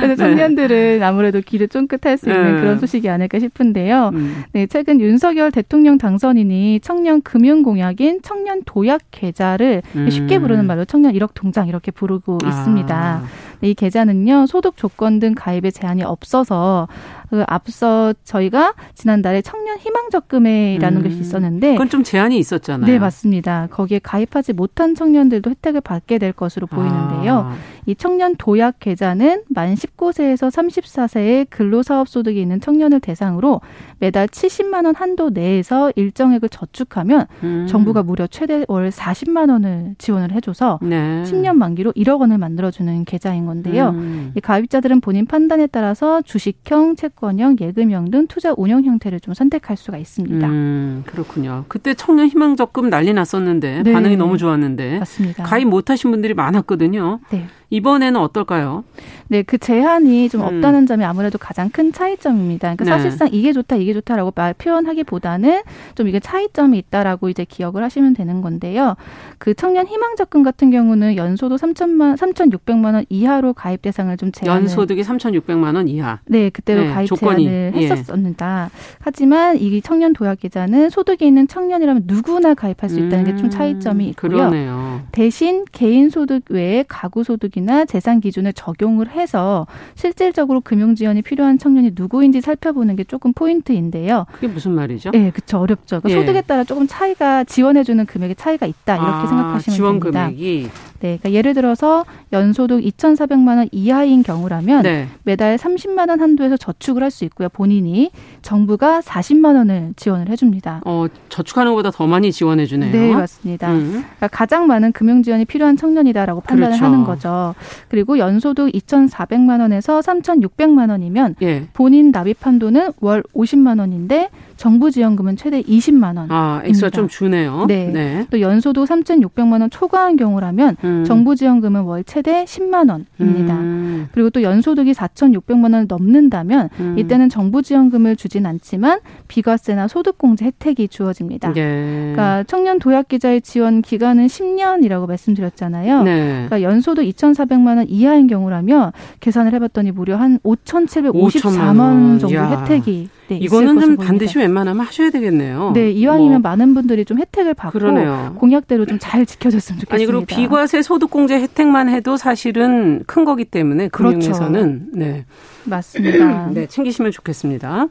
S6: 그래서 네. 청년들은 아무래도 길을 쫑긋할 수 있는 네. 그런 소식이 아닐까 싶은데요. 음. 네, 최근 윤석열 대통령 당선인이 청년 금융 공약인 청년 도약 계좌를 계좌를 음. 쉽게 부르는 말로 청년 1억 통장 이렇게 부르고 아. 있습니다. 이 계좌는요 소득 조건 등 가입에 제한이 없어서 그 앞서 저희가 지난달에 청년 희망 적금회라는 음. 것이 있었는데
S2: 그건 좀 제한이 있었잖아요.
S6: 네 맞습니다. 거기에 가입하지 못한 청년들도 혜택을 받게 될 것으로 보이는데요. 아. 이 청년 도약 계좌는 만 19세에서 34세의 근로사업 소득이 있는 청년을 대상으로 매달 70만 원 한도 내에서 일정액을 저축하면 음. 정부가 무려 최대 월 40만 원을 지원을 해줘서 네. 10년 만기로 1억 원을 만들어주는 계좌인 건데요. 음. 이 가입자들은 본인 판단에 따라서 주식형, 채 권형, 예금형 등 투자 운영 형태를 좀 선택할 수가 있습니다.
S2: 음, 그렇군요. 그때 청년 희망 적금 난리 났었는데 네. 반응이 너무 좋았는데
S6: 맞습니다.
S2: 가입 못하신 분들이 많았거든요. 네. 이번에는 어떨까요?
S6: 네, 그 제한이 좀 음. 없다는 점이 아무래도 가장 큰 차이점입니다. 그러니까 네. 사실상 이게 좋다, 이게 좋다라고 말 표현하기보다는 좀 이게 차이점이 있다라고 이제 기억을 하시면 되는 건데요. 그 청년 희망 적금 같은 경우는 연소득 3천만 3,600만 원 이하로 가입 대상을 좀 제한
S2: 연소득이 3,600만 원 이하.
S6: 네, 그때로 네, 가입 조건이. 제한을 예. 했었습니다. 예. 하지만 이 청년 도약 계좌는 소득이 있는 청년이라면 누구나 가입할 수 있다는 음. 게좀 차이점이 있고요.
S2: 그러네요.
S6: 대신 개인 소득 외에 가구 소득 소득이나 재산 기준을 적용을 해서 실질적으로 금융 지원이 필요한 청년이 누구인지 살펴보는 게 조금 포인트인데요.
S2: 그게 무슨 말이죠?
S6: 네, 그렇죠. 어렵죠. 그러니까 예. 소득에 따라 조금 차이가 지원해주는 금액의 차이가 있다 이렇게 아, 생각하시면
S2: 지원
S6: 됩니다.
S2: 금액이
S6: 네, 그러니까 예를 들어서 연소득 2,400만 원 이하인 경우라면 네. 매달 30만 원 한도에서 저축을 할 수 있고요. 본인이 정부가 40만 원을 지원을 해줍니다.
S2: 어, 저축하는 것보다 더 많이 지원해 주네요.
S6: 네, 맞습니다. 음. 그러니까 가장 많은 금융 지원이 필요한 청년이다라고 판단을 그렇죠. 하는 거죠. 그리고 연소득 2,400만 원에서 3,600만 원이면 예. 본인 납입 한도는 월 50만 원인데 정부 지원금은 최대 20만 원.
S2: 아, 액수가 좀 주네요.
S6: 네. 네. 또 연소득 3,600만 원 초과한 경우라면 음. 정부 지원금은 월 최대 10만 원입니다. 음. 그리고 또 연소득이 4,600만 원을 넘는다면 음. 이때는 정부 지원금을 주진 않지만 비과세나 소득공제 혜택이 주어집니다. 예. 그러니까 청년 도약 기자의 지원 기간은 10년이라고 말씀드렸잖아요. 네. 그러니까 연소득 2,400만 원 이하인 경우라면 계산을 해봤더니 무려 한 5,754만 원 정도 야. 혜택이 네,
S2: 이거는 좀 반드시 웬만하면 하셔야 되겠네요.
S6: 네, 이왕이면 뭐. 많은 분들이 좀 혜택을 받고 그러네요. 공약대로 좀 잘 지켜졌으면 좋겠습니다.
S2: 아니 그리고 비과세 소득공제 혜택만 해도 사실은 큰 거기 때문에. 금융에서는 그렇죠. 네
S6: 맞습니다.
S2: 네 챙기시면 좋겠습니다.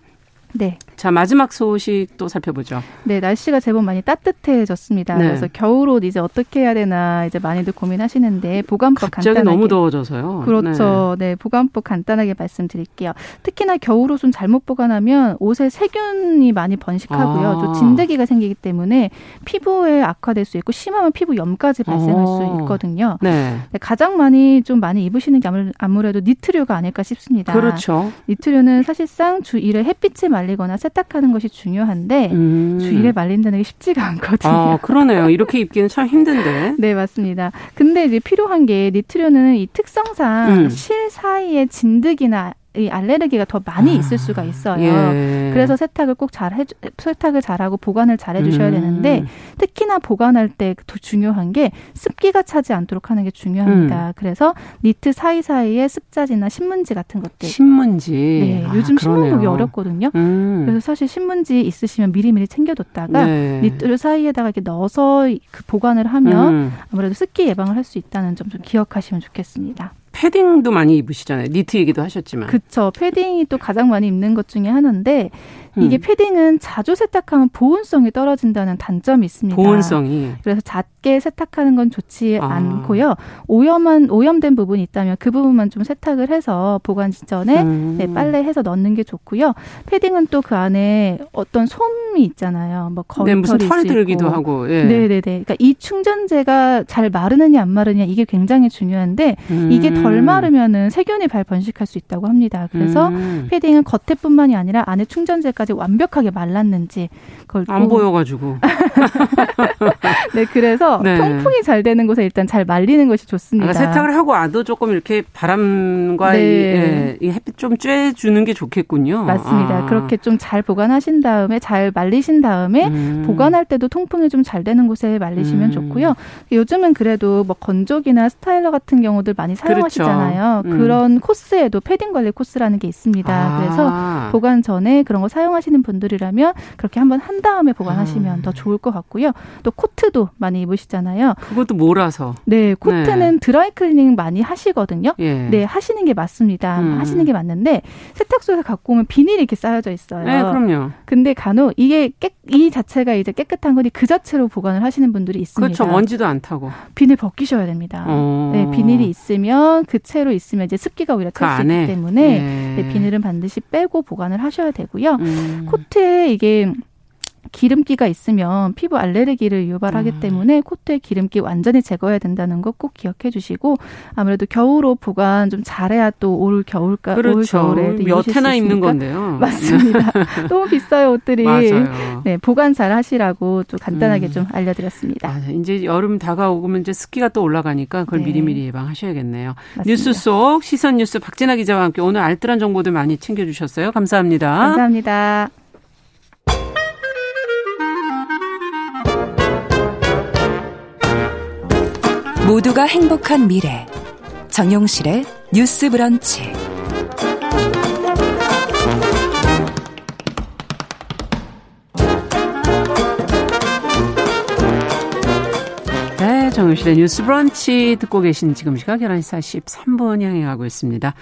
S6: 네.
S2: 자, 마지막 소식 또 살펴보죠.
S6: 네, 날씨가 제법 많이 따뜻해졌습니다. 네. 그래서 겨울옷 이제 어떻게 해야 되나 이제 많이들 고민하시는데 보관법
S2: 갑자기
S6: 간단하게
S2: 너무 더워져서요.
S6: 그렇죠. 네. 네, 보관법 간단하게 말씀드릴게요. 특히나 겨울옷은 잘못 보관하면 옷에 세균이 많이 번식하고요. 아. 또 진드기가 생기기 때문에 피부에 악화될 수 있고 심하면 피부 염까지 발생할 어. 수 있거든요. 네. 네. 가장 많이 좀 많이 입으시는 게 아무래도 니트류가 아닐까 싶습니다.
S2: 그렇죠.
S6: 니트류는 사실상 주 1회 햇빛에 말 리거나 세탁하는 것이 중요한데 음. 주일에 말린다는 게 쉽지가 않거든요.
S2: 아, 그러네요. 이렇게 입기는 참 힘든데. *laughs*
S6: 네, 맞습니다. 근데 이제 필요한 게 니트류는 이 특성상 음. 실 사이에 진드기나 이 알레르기가 더 많이 아, 있을 수가 있어요. 예. 그래서 세탁을 꼭 잘 해 세탁을 잘하고 보관을 잘 해주셔야 음. 되는데 특히나 보관할 때 더 중요한 게 습기가 차지 않도록 하는 게 중요합니다. 음. 그래서 니트 사이 사이에 습자지나 신문지 같은 것들.
S2: 신문지.
S6: 네, 아, 요즘 신문 보기 어렵거든요. 음. 그래서 사실 신문지 있으시면 미리미리 챙겨뒀다가 네. 니트 사이에다가 이렇게 넣어서 그 보관을 하면 음. 아무래도 습기 예방을 할 수 있다는 점 좀 기억하시면 좋겠습니다.
S2: 패딩도 많이 입으시잖아요. 니트 얘기도 하셨지만.
S6: 그쵸. 패딩이 또 가장 많이 입는 것 중에 하나인데 이게 음. 패딩은 자주 세탁하면 보온성이 떨어진다는 단점이 있습니다.
S2: 보온성이.
S6: 그래서 잦게 세탁하는 건 좋지 아. 않고요. 오염한 오염된 부분이 있다면 그 부분만 좀 세탁을 해서 보관 직전에 음. 네, 빨래해서 넣는 게 좋고요. 패딩은 또 그 안에 어떤 솜이 있잖아요. 뭐 거털이 네,
S2: 무슨 털 들기도 하고. 예.
S6: 네, 네, 네. 그러니까 이 충전재가 잘 마르느냐 안 마르느냐 이게 굉장히 중요한데 음. 이게 덜 마르면은 세균이 발 번식할 수 있다고 합니다. 그래서 음. 패딩은 겉에뿐만이 아니라 안에 충전재까지 완벽하게 말랐는지
S2: 그걸 안 보여가지고. *laughs*
S6: 네, 그래서 네. 통풍이 잘 되는 곳에 일단 잘 말리는 것이 좋습니다.
S2: 아, 세탁을 하고 와도 조금 이렇게 바람과 네. 이, 예, 이 햇빛 좀 쬐주는 게 좋겠군요.
S6: 맞습니다. 아. 그렇게 좀 잘 보관하신 다음에 잘 말리신 다음에 음. 보관할 때도 통풍이 좀 잘 되는 곳에 말리시면 음. 좋고요. 요즘은 그래도 뭐 건조기나 스타일러 같은 경우들 많이 사용하시잖아요. 그렇죠. 음. 그런 코스에도 패딩 관리 코스라는 게 있습니다. 아. 그래서 보관 전에 그런 거 사용 사용하시는 분들이라면 그렇게 한번 한 다음에 보관하시면 음. 더 좋을 것 같고요. 또 코트도 많이 입으시잖아요.
S2: 그것도 몰아서.
S6: 네, 코트는 네. 드라이 클리닝 많이 하시거든요. 예. 네, 하시는 게 맞습니다. 음. 하시는 게 맞는데 세탁소에서 갖고 오면 비닐이 이렇게 쌓여져 있어요.
S2: 네, 그럼요.
S6: 근데 간혹 이게 깨, 이 자체가 이제 깨끗한 거니 그 자체로 보관을 하시는 분들이 있습니다.
S2: 그렇죠. 먼지도 안 타고.
S6: 비닐 벗기셔야 됩니다. 어. 네, 비닐이 있으면 그 채로 있으면 이제 습기가 오히려 찰수 그 있기 때문에 예. 네, 비닐은 반드시 빼고 보관을 하셔야 되고요. 음. 음. 코트에 이게 기름기가 있으면 피부 알레르기를 유발하기 음. 때문에 코트의 기름기 완전히 제거해야 된다는 거 꼭 기억해 주시고 아무래도 겨울 옷 보관 좀 잘해야 또 올 겨울까
S2: 그렇죠. 올 겨울에 몇 해나 입는 건데요. *laughs*
S6: 맞습니다. *laughs* 너무 비싸요 옷들이. 맞아요. 네 보관 잘 하시라고 좀 간단하게 음. 좀 알려드렸습니다.
S2: 아, 이제 여름 다가오면 이제 습기가 또 올라가니까 그걸 네. 미리미리 예방하셔야겠네요. 맞습니다. 뉴스 속 시선 뉴스 박진아 기자와 함께 오늘 알뜰한 정보들 많이 챙겨주셨어요. 감사합니다.
S6: 감사합니다.
S1: 모두가 행복한 미래 정용실의 뉴스 브런치
S2: 네, 정용실의 뉴스 브런치 듣고 계신 지금 시각 11시 43분 향해 가고 있습니다.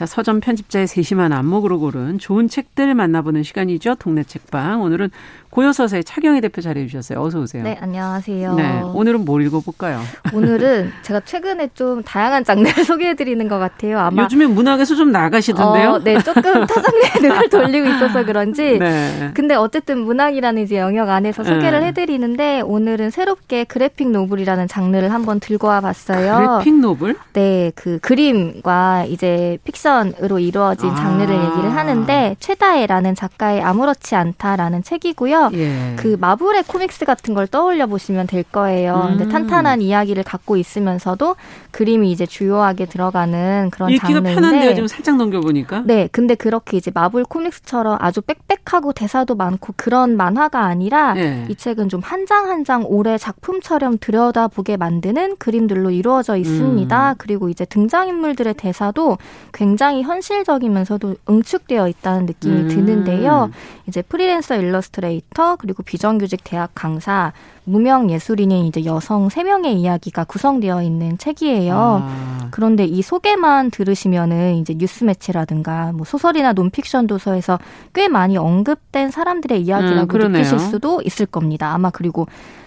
S2: 자, 서점 편집자의 세심한 안목으로 고른 좋은 책들 만나보는 시간이죠. 동네 책방. 오늘은 고요서사의 차경희 대표 자리해 주셨어요. 어서 오세요.
S7: 네, 안녕하세요.
S2: 네, 오늘은 뭘 읽어볼까요?
S7: 오늘은 제가 최근에 좀 다양한 장르를 *laughs* 소개해드리는 것 같아요. 아마
S2: 요즘에 문학에서 좀 나가시던데요?
S7: 어, 네, 조금 *laughs* 타장르에 눈을 돌리고 있어서 그런지. 네. 근데 어쨌든 문학이라는 이제 영역 안에서 소개를 네. 해드리는데 오늘은 새롭게 그래픽 노블이라는 장르를 한번 들고 와봤어요.
S2: 그래픽 노블?
S7: 네, 그 그림과 이제 픽션 픽션으로 이루어진 장르를 아. 얘기를 하는데 최다혜라는 작가의 아무렇지 않다라는 책이고요. 예. 그 마블의 코믹스 같은 걸 떠올려 보시면 될 거예요. 음. 근데 탄탄한 이야기를 갖고 있으면서도 그림이 이제 주요하게 들어가는 그런
S2: 읽기가
S7: 장르인데
S2: 편한데요. 지금 살짝 넘겨 보니까.
S7: 네, 근데 그렇게 이제 마블 코믹스처럼 아주 빽빽하고 대사도 많고 그런 만화가 아니라 예. 이 책은 좀 한 장 한 장 오래 작품처럼 들여다보게 만드는 그림들로 이루어져 있습니다. 음. 그리고 이제 등장인물들의 대사도 굉장히 굉장히 현실적이면서도 응축되어 있다는 느낌이 음. 드는데요. 이제 프리랜서 일러스트레이터 그리고 비정규직 대학 강사 무명 예술인인 이제 여성 세명의 이야기가 구성되어 있는 책이에요. 아. 그런데 이 소개만 들으시면은 이제 뉴스 매체라든가 뭐 소설이나 논픽션 도서에서 꽤 많이 언급된 사람들의 이야기라고 음, 느끼실 수도 있을 겁니다. 아마 그리고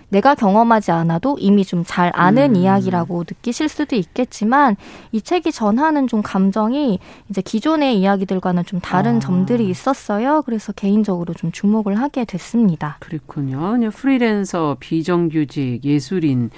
S7: 내가 경험하지 않아도 이미 좀 잘 아는 음. 이야기라고 느끼실 수도 있겠지만 이 책이 전하는 좀 감정이 이제 기존의 이야기들과는 좀 다른 아. 점들이 있었어요. 그래서 개인적으로 좀 주목을 하게 됐습니다.
S2: 그렇군요. 프리랜서, 비정규직, 예술인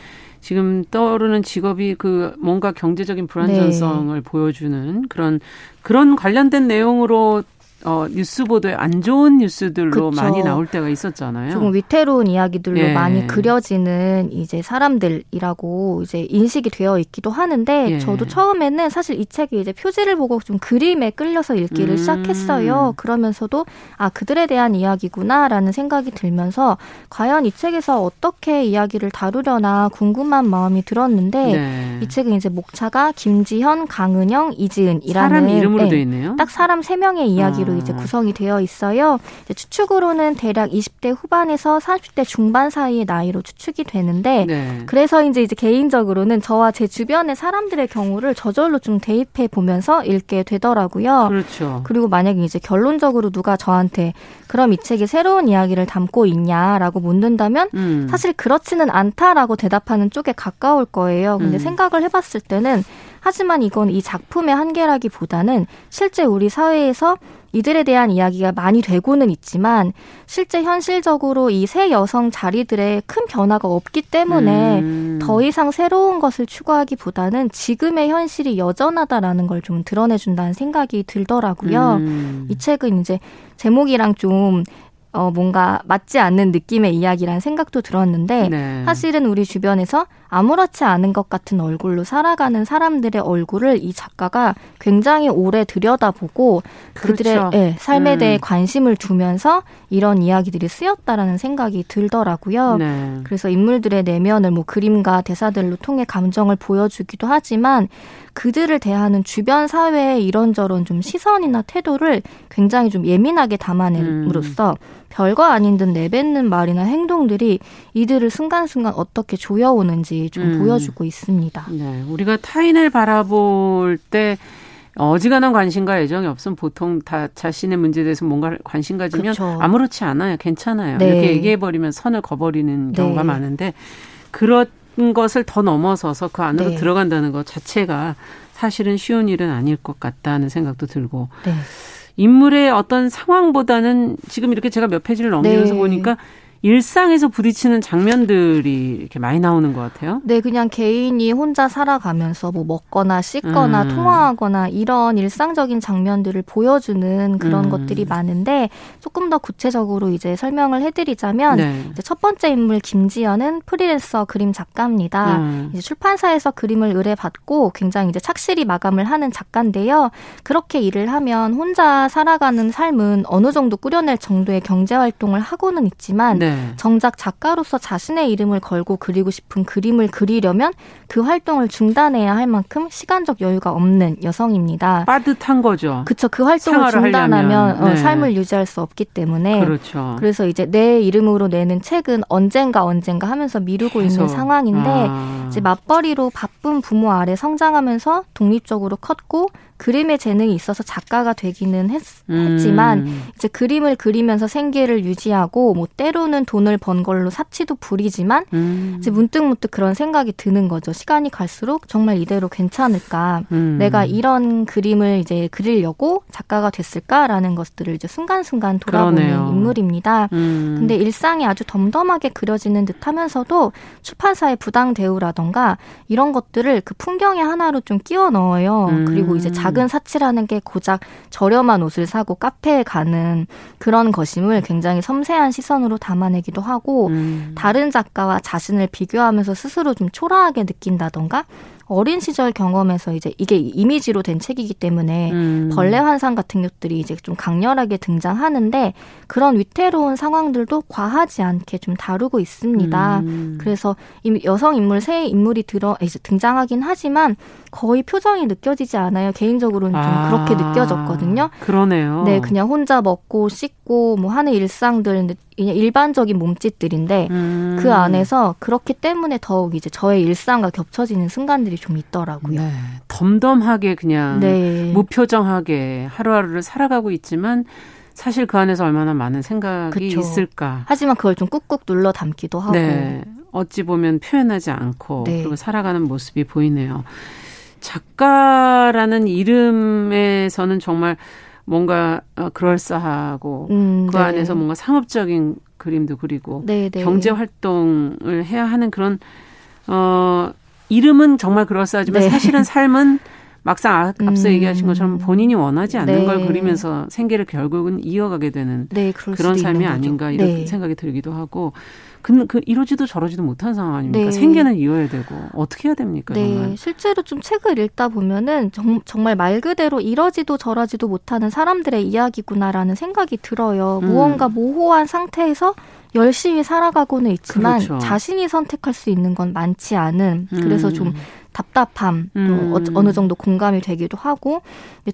S2: 지금 떠오르는 직업이 그 뭔가 경제적인 불안전성을 네. 보여주는 그런 그런 관련된 내용으로 어, 뉴스 보도에 안 좋은 뉴스들로 그쵸. 많이 나올 때가 있었잖아요.
S7: 조금 위태로운 이야기들로 예. 많이 그려지는 이제 사람들이라고 이제 인식이 되어 있기도 하는데 예. 저도 처음에는 사실 이 책이 이제 표지를 보고 좀 그림에 끌려서 읽기를 음. 시작했어요. 그러면서도 아 그들에 대한 이야기구나라는 생각이 들면서 과연 이 책에서 어떻게 이야기를 다루려나 궁금한 마음이 들었는데 네. 이 책은 이제 목차가 김지현, 강은영, 이지은이라는
S2: 사람 이름으로 네, 되어 있네요.
S7: 딱 사람 세 명의 이야기로 아. 이제 구성이 되어 있어요. 추측으로는 대략 20대 후반에서 30대 중반 사이의 나이로 추측이 되는데 네. 그래서 이제 이제 개인적으로는 저와 제 주변의 사람들의 경우를 저절로 좀 대입해 보면서 읽게 되더라고요.
S2: 그렇죠.
S7: 그리고 만약에 이제 결론적으로 누가 저한테 그럼 이 책이 새로운 이야기를 담고 있냐라고 묻는다면 음. 사실 그렇지는 않다라고 대답하는 쪽에 가까울 거예요. 근데 음. 생각을 해봤을 때는 하지만 이건 이 작품의 한계라기보다는 실제 우리 사회에서 이들에 대한 이야기가 많이 되고는 있지만 실제 현실적으로 이세 여성 자리들의 큰 변화가 없기 때문에 음. 더 이상 새로운 것을 추구하기보다는 지금의 현실이 여전하다라는 걸 좀 드러내준다는 생각이 들더라고요. 음. 이 책은 이제 제목이랑 좀 어, 뭔가 맞지 않는 느낌의 이야기라는 생각도 들었는데 네. 사실은 우리 주변에서 아무렇지 않은 것 같은 얼굴로 살아가는 사람들의 얼굴을 이 작가가 굉장히 오래 들여다보고 그렇죠. 그들의 네, 삶에 음. 대해 관심을 두면서 이런 이야기들이 쓰였다라는 생각이 들더라고요. 네. 그래서 인물들의 내면을 뭐 그림과 대사들로 통해 감정을 보여주기도 하지만 그들을 대하는 주변 사회의 이런저런 좀 시선이나 태도를 굉장히 좀 예민하게 담아냄으로써 음. 별거 아닌 듯 내뱉는 말이나 행동들이 이들을 순간순간 어떻게 조여오는지 좀 음. 보여주고 있습니다.
S2: 네, 우리가 타인을 바라볼 때 어지간한 관심과 애정이 없으면 보통 다 자신의 문제에 대해서 뭔가 관심 가지면 그렇죠. 아무렇지 않아요. 괜찮아요. 네. 이렇게 얘기해버리면 선을 거버리는 경우가 네. 많은데 그런 것을 더 넘어서서 그 안으로 네. 들어간다는 것 자체가 사실은 쉬운 일은 아닐 것 같다는 생각도 들고 네. 인물의 어떤 상황보다는 지금 이렇게 제가 몇 페이지를 넘기면서 네. 보니까 일상에서 부딪히는 장면들이 이렇게 많이 나오는 것 같아요.
S7: 네, 그냥 개인이 혼자 살아가면서 뭐 먹거나 씻거나 음. 통화하거나 이런 일상적인 장면들을 보여주는 그런 음. 것들이 많은데 조금 더 구체적으로 이제 설명을 해드리자면 네. 첫 번째 인물 김지연은 프리랜서 그림 작가입니다. 음. 이제 출판사에서 그림을 의뢰받고 굉장히 이제 착실히 마감을 하는 작가인데요. 그렇게 일을 하면 혼자 살아가는 삶은 어느 정도 꾸려낼 정도의 경제 활동을 하고는 있지만 네. 네. 정작 작가로서 자신의 이름을 걸고 그리고 싶은 그림을 그리려면 그 활동을 중단해야 할 만큼 시간적 여유가 없는 여성입니다.
S2: 빠듯한 거죠.
S7: 그렇죠. 그 활동을 중단하면 어, 네. 삶을 유지할 수 없기 때문에
S2: 그렇죠.
S7: 그래서 이제 내 이름으로 내는 책은 언젠가 언젠가 하면서 미루고 계속. 있는 상황인데 아. 이제 맞벌이로 바쁜 부모 아래 성장하면서 독립적으로 컸고 그림의 재능이 있어서 작가가 되기는 했, 지만 음. 이제 그림을 그리면서 생계를 유지하고 뭐 때로는 돈을 번 걸로 사치도 부리지만 음. 이제 문득 문득 그런 생각이 드는 거죠. 시간이 갈수록 정말 이대로 괜찮을까? 음. 내가 이런 그림을 이제 그리려고 작가가 됐을까라는 것들을 이제 순간순간 돌아보는 그러네요. 인물입니다. 음. 근데 일상이 아주 덤덤하게 그려지는 듯하면서도 출판사의 부당 대우라던가 이런 것들을 그 풍경의 하나로 좀 끼워 넣어요. 음. 그리고 이제 작은 사치라는 게 고작 저렴한 옷을 사고 카페에 가는 그런 것임을 굉장히 섬세한 시선으로 담아내기도 하고 음. 다른 작가와 자신을 비교하면서 스스로 좀 초라하게 느낀다던가 어린 시절 경험에서 이제 이게 이미지로 된 책이기 때문에 음. 벌레 환상 같은 것들이 이제 좀 강렬하게 등장하는데 그런 위태로운 상황들도 과하지 않게 좀 다루고 있습니다. 음. 그래서 여성 인물 새 인물이 들어 이제 등장하긴 하지만 거의 표정이 느껴지지 않아요. 개인적으로는 좀 아, 그렇게 느껴졌거든요.
S2: 그러네요.
S7: 네, 그냥 혼자 먹고 씻고 뭐 하는 일상들 그냥 일반적인 몸짓들인데 음. 그 안에서 그렇기 때문에 더욱 이제 저의 일상과 겹쳐지는 순간들이 좀 있더라고요. 네,
S2: 덤덤하게 그냥 네. 무표정하게 하루하루를 살아가고 있지만 사실 그 안에서 얼마나 많은 생각이 그쵸. 있을까.
S7: 하지만 그걸 좀 꾹꾹 눌러 담기도 하고. 네.
S2: 어찌 보면 표현하지 않고 네. 그리고 살아가는 모습이 보이네요. 작가라는 이름에서는 정말 뭔가 어, 그럴싸하고 음, 그 네. 안에서 뭔가 상업적인 그림도 그리고 네, 네. 경제 활동을 해야 하는 그런 어 이름은 정말 그럴싸하지만 네. 사실은 삶은 막상 아, 앞서 음. 얘기하신 것처럼 본인이 원하지 않는 네. 걸 그리면서 생계를 결국은 이어가게 되는 네, 그런 삶이 아닌가 이런 네. 생각이 들기도 하고 그, 그 이러지도 저러지도 못한 상황 아닙니까? 네. 생계는 이어야 되고 어떻게 해야 됩니까?
S7: 네, 정말? 실제로 좀 책을 읽다 보면은 정, 정말 말 그대로 이러지도 저러지도 못하는 사람들의 이야기구나라는 생각이 들어요. 음. 무언가 모호한 상태에서 열심히 살아가고는 있지만 그렇죠. 자신이 선택할 수 있는 건 많지 않은 그래서 음. 좀 답답함 또 음. 어느 정도 공감이 되기도 하고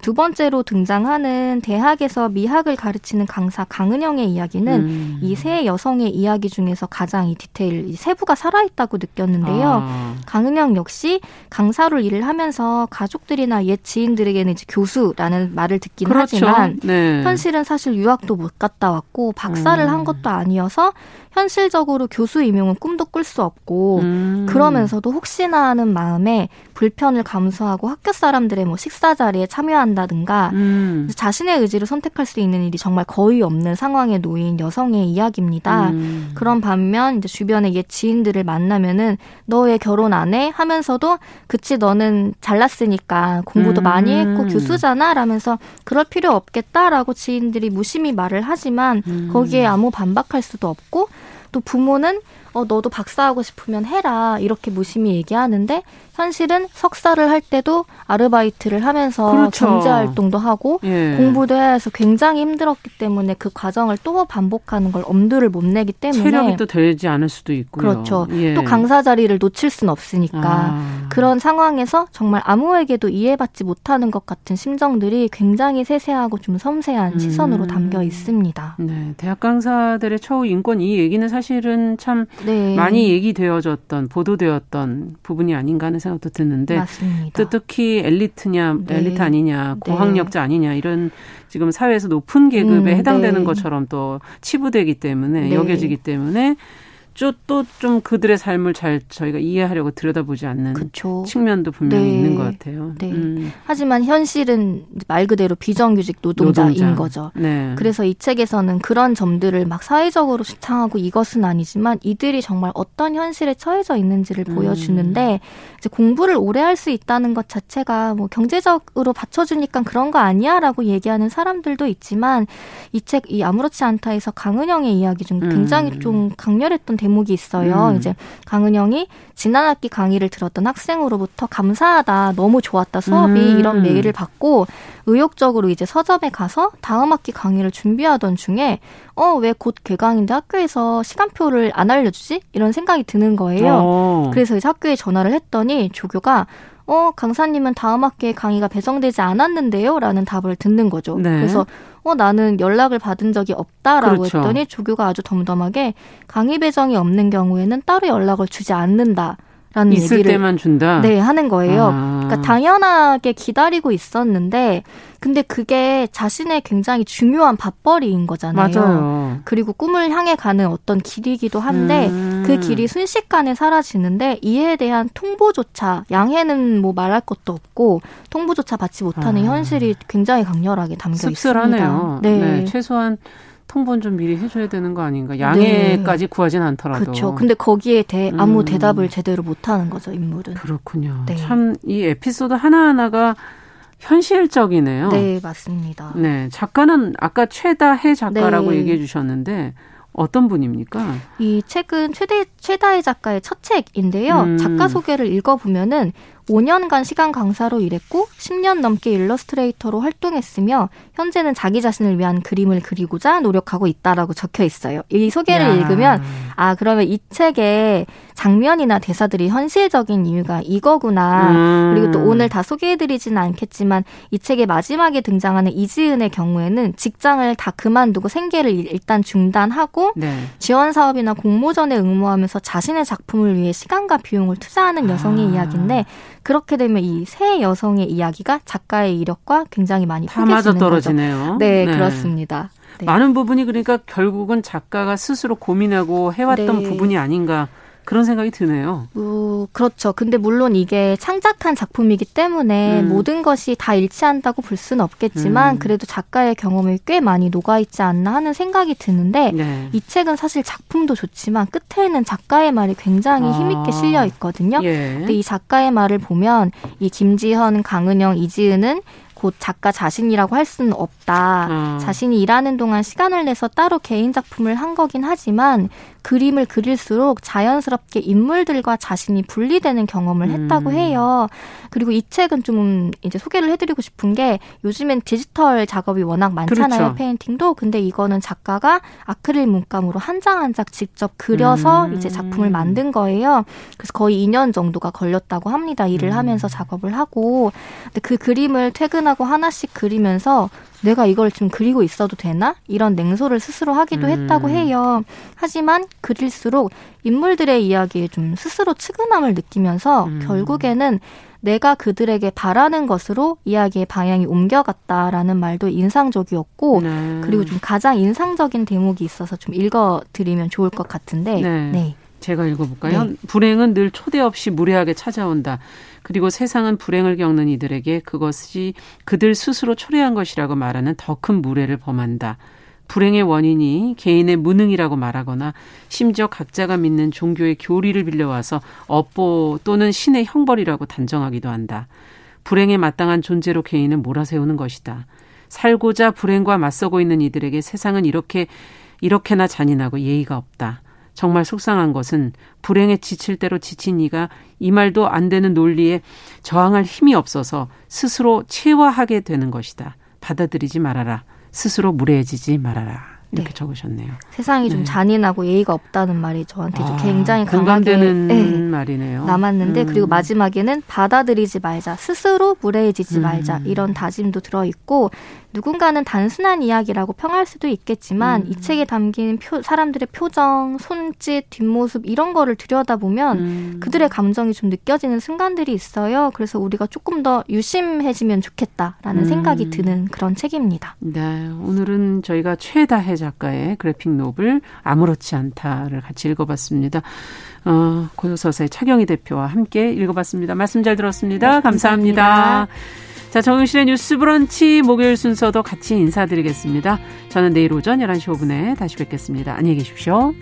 S7: 두 번째로 등장하는 대학에서 미학을 가르치는 강사 강은영의 이야기는 음. 이세 여성의 이야기 중에서 가장 이 디테일 이 세부가 살아있다고 느꼈는데요. 아. 강은영 역시 강사로 일을 하면서 가족들이나 옛 지인들에게는 이제 교수라는 말을 듣긴 그렇죠. 하지만 네. 현실은 사실 유학도 못 갔다 왔고 박사를 음. 한 것도 아니어서 현실적으로 교수 임용은 꿈도 꿀 수 없고 음. 그러면서도 혹시나 하는 마음에 불편을 감수하고 학교 사람들의 뭐 식사 자리에 참여한다든가 음. 자신의 의지로 선택할 수 있는 일이 정말 거의 없는 상황에 놓인 여성의 이야기입니다. 음. 그런 반면 이제 주변의 옛 지인들을 만나면은 너왜 결혼 안 해? 하면서도 그치 너는 잘났으니까 공부도 음. 많이 했고 교수잖아 라면서 그럴 필요 없겠다라고 지인들이 무심히 말을 하지만 음. 거기에 아무 반박할 수도 없고 또 부모는 어, 너도 박사하고 싶으면 해라. 이렇게 무심히 얘기하는데, 현실은 석사를 할 때도 아르바이트를 하면서 그렇죠. 경제 활동도 하고 예. 공부도 해서 굉장히 힘들었기 때문에 그 과정을 또 반복하는 걸 엄두를 못 내기 때문에
S2: 체력이 또 되지 않을 수도 있고요.
S7: 그렇죠. 예. 또 강사 자리를 놓칠 수는 없으니까 아. 그런 상황에서 정말 아무에게도 이해받지 못하는 것 같은 심정들이 굉장히 세세하고 좀 섬세한 음. 시선으로 담겨 있습니다.
S2: 네, 대학 강사들의 처우 인권 이 얘기는 사실은 참 네. 많이 얘기되어졌던 보도되었던 부분이 아닌가 하는 생각도 드는데 맞습니다. 또 특히 엘리트냐 네. 엘리트 아니냐 네. 고학력자 아니냐 이런 지금 사회에서 높은 계급에 음, 해당되는 네. 것처럼 또 치부되기 때문에 네. 여겨지기 때문에 또 좀 그들의 삶을 잘 저희가 이해하려고 들여다보지 않는 그쵸. 측면도 분명히 네. 있는 것 같아요. 네. 음.
S7: 하지만 현실은 말 그대로 비정규직 노동자인 노동자. 거죠. 네. 그래서 이 책에서는 그런 점들을 막 사회적으로 주창하고 이것은 아니지만 이들이 정말 어떤 현실에 처해져 있는지를 음. 보여주는데 이제 공부를 오래 할 수 있다는 것 자체가 뭐 경제적으로 받쳐주니까 그런 거 아니야라고 얘기하는 사람들도 있지만 이 책이 아무렇지 않다에서 강은영의 이야기 중 굉장히 음. 좀 강렬했던 대목 이 있어요. 음. 이제 강은영이 지난 학기 강의를 들었던 학생으로부터 감사하다, 너무 좋았다 수업이 음. 이런 메일을 받고 의욕적으로 이제 서점에 가서 다음 학기 강의를 준비하던 중에 어 왜 곧 개강인데 학교에서 시간표를 안 알려주지? 이런 생각이 드는 거예요. 어. 그래서 이제 학교에 전화를 했더니 조교가 어, 강사님은 다음 학기에 강의가 배정되지 않았는데요? 라는 답을 듣는 거죠. 네. 그래서 어, 나는 연락을 받은 적이 없다라고 그렇죠. 했더니 조교가 아주 덤덤하게 강의 배정이 없는 경우에는 따로 연락을 주지 않는다. 라는
S2: 있을
S7: 얘기를
S2: 때만 준다.
S7: 네, 하는 거예요. 아. 그러니까 당연하게 기다리고 있었는데 근데 그게 자신의 굉장히 중요한 밥벌이인 거잖아요.
S2: 맞아요.
S7: 그리고 꿈을 향해 가는 어떤 길이기도 한데 음. 그 길이 순식간에 사라지는데 이에 대한 통보조차 양해는 뭐 말할 것도 없고 통보조차 받지 못하는 아. 현실이 굉장히 강렬하게 담겨
S2: 씁쓸하네요. 있습니다. 네. 네, 최소한 통보는 좀 미리 해줘야 되는 거 아닌가? 양해까지 네. 구하진 않더라도.
S7: 그렇죠. 근데 거기에 대해 아무 음. 대답을 제대로 못하는 거죠, 인물은.
S2: 그렇군요. 네. 참이 에피소드 하나 하나가 현실적이네요.
S7: 네, 맞습니다.
S2: 네, 작가는 아까 최다해 작가라고 네. 얘기해 주셨는데 어떤 분입니까?
S7: 이 책은 최대 최다해 작가의 첫 책인데요. 음. 작가 소개를 읽어보면은 5년간 시간 강사로 일했고 10년 넘게 일러스트레이터로 활동했으며 현재는 자기 자신을 위한 그림을 그리고자 노력하고 있다라고 적혀 있어요. 이 소개를 야. 읽으면 아 그러면 이 책의 장면이나 대사들이 현실적인 이유가 이거구나. 음. 그리고 또 오늘 다 소개해드리지는 않겠지만 이 책의 마지막에 등장하는 이지은의 경우에는 직장을 다 그만두고 생계를 일단 중단하고 네. 지원 사업이나 공모전에 응모하면서 자신의 작품을 위해 시간과 비용을 투자하는 여성의 아. 이야기인데 그렇게 되면 이세 여성의 이야기가 작가의 이력과 굉장히 많이 다 맞아 떨어지네요. 네, 네, 그렇습니다.
S2: 네. 많은 부분이 그러니까 결국은 작가가 스스로 고민하고 해왔던 네. 부분이 아닌가 그런 생각이 드네요.
S7: 어, 그렇죠. 근데 물론 이게 창작한 작품이기 때문에 음. 모든 것이 다 일치한다고 볼 수는 없겠지만 음. 그래도 작가의 경험이 꽤 많이 녹아 있지 않나 하는 생각이 드는데 네. 이 책은 사실 작품도 좋지만 끝에는 작가의 말이 굉장히 아. 힘 있게 실려 있거든요. 예. 근데 이 작가의 말을 보면 이 김지현, 강은영, 이지은은 곧 작가 자신이라고 할 수는 없다. 음. 자신이 일하는 동안 시간을 내서 따로 개인 작품을 한 거긴 하지만 그림을 그릴수록 자연스럽게 인물들과 자신이 분리되는 경험을 음. 했다고 해요. 그리고 이 책은 좀 이제 소개를 해드리고 싶은 게 요즘엔 디지털 작업이 워낙 많잖아요. 그렇죠. 페인팅도. 근데 이거는 작가가 아크릴 문감으로 한 장 한 장 직접 그려서 음. 이제 작품을 만든 거예요. 그래서 거의 2년 정도가 걸렸다고 합니다. 일을 음. 하면서 작업을 하고. 근데 그 그림을 퇴근하 고 하나씩 그리면서 내가 이걸 지금 그리고 있어도 되나? 이런 냉소를 스스로 하기도 음. 했다고 해요. 하지만 그릴수록 인물들의 이야기에 좀 스스로 측은함을 느끼면서 음. 결국에는 내가 그들에게 바라는 것으로 이야기의 방향이 옮겨갔다라는 말도 인상적이었고 네. 그리고 좀 가장 인상적인 대목이 있어서 좀 읽어드리면 좋을 것 같은데 네. 네.
S2: 제가 읽어볼까요? 네. 불행은 늘 초대 없이 무례하게 찾아온다. 그리고 세상은 불행을 겪는 이들에게 그것이 그들 스스로 초래한 것이라고 말하는 더 큰 무례를 범한다. 불행의 원인이 개인의 무능이라고 말하거나 심지어 각자가 믿는 종교의 교리를 빌려와서 업보 또는 신의 형벌이라고 단정하기도 한다. 불행에 마땅한 존재로 개인을 몰아세우는 것이다. 살고자 불행과 맞서고 있는 이들에게 세상은 이렇게 이렇게나 잔인하고 예의가 없다. 정말 속상한 것은 불행에 지칠 대로 지친 이가 이 말도 안 되는 논리에 저항할 힘이 없어서 스스로 체화하게 되는 것이다. 받아들이지 말아라. 스스로 무례해지지 말아라. 이렇게 네. 적으셨네요.
S7: 세상이 네. 좀 잔인하고 예의가 없다는 말이 저한테 좀 아, 굉장히
S2: 강하게 네. 말이네요.
S7: 남았는데 음. 그리고 마지막에는 받아들이지 말자, 스스로 무례해지지 음. 말자 이런 다짐도 들어 있고 누군가는 단순한 이야기라고 평할 수도 있겠지만 음. 이 책에 담긴 표, 사람들의 표정, 손짓, 뒷모습 이런 거를 들여다보면 음. 그들의 감정이 좀 느껴지는 순간들이 있어요. 그래서 우리가 조금 더 유심해지면 좋겠다라는 음. 생각이 드는 그런 책입니다.
S2: 네, 오늘은 저희가 최다혜 작가의 그래픽 노블 아무렇지 않다를 같이 읽어봤습니다. 어, 고요서사의 차경희 대표와 함께 읽어봤습니다. 말씀 잘 들었습니다. 네, 감사합니다. 감사합니다. 자, 정영실의 뉴스 브런치 목요일 순서도 같이 인사드리겠습니다. 저는 내일 오전 11시 5분에 다시 뵙겠습니다. 안녕히 계십시오.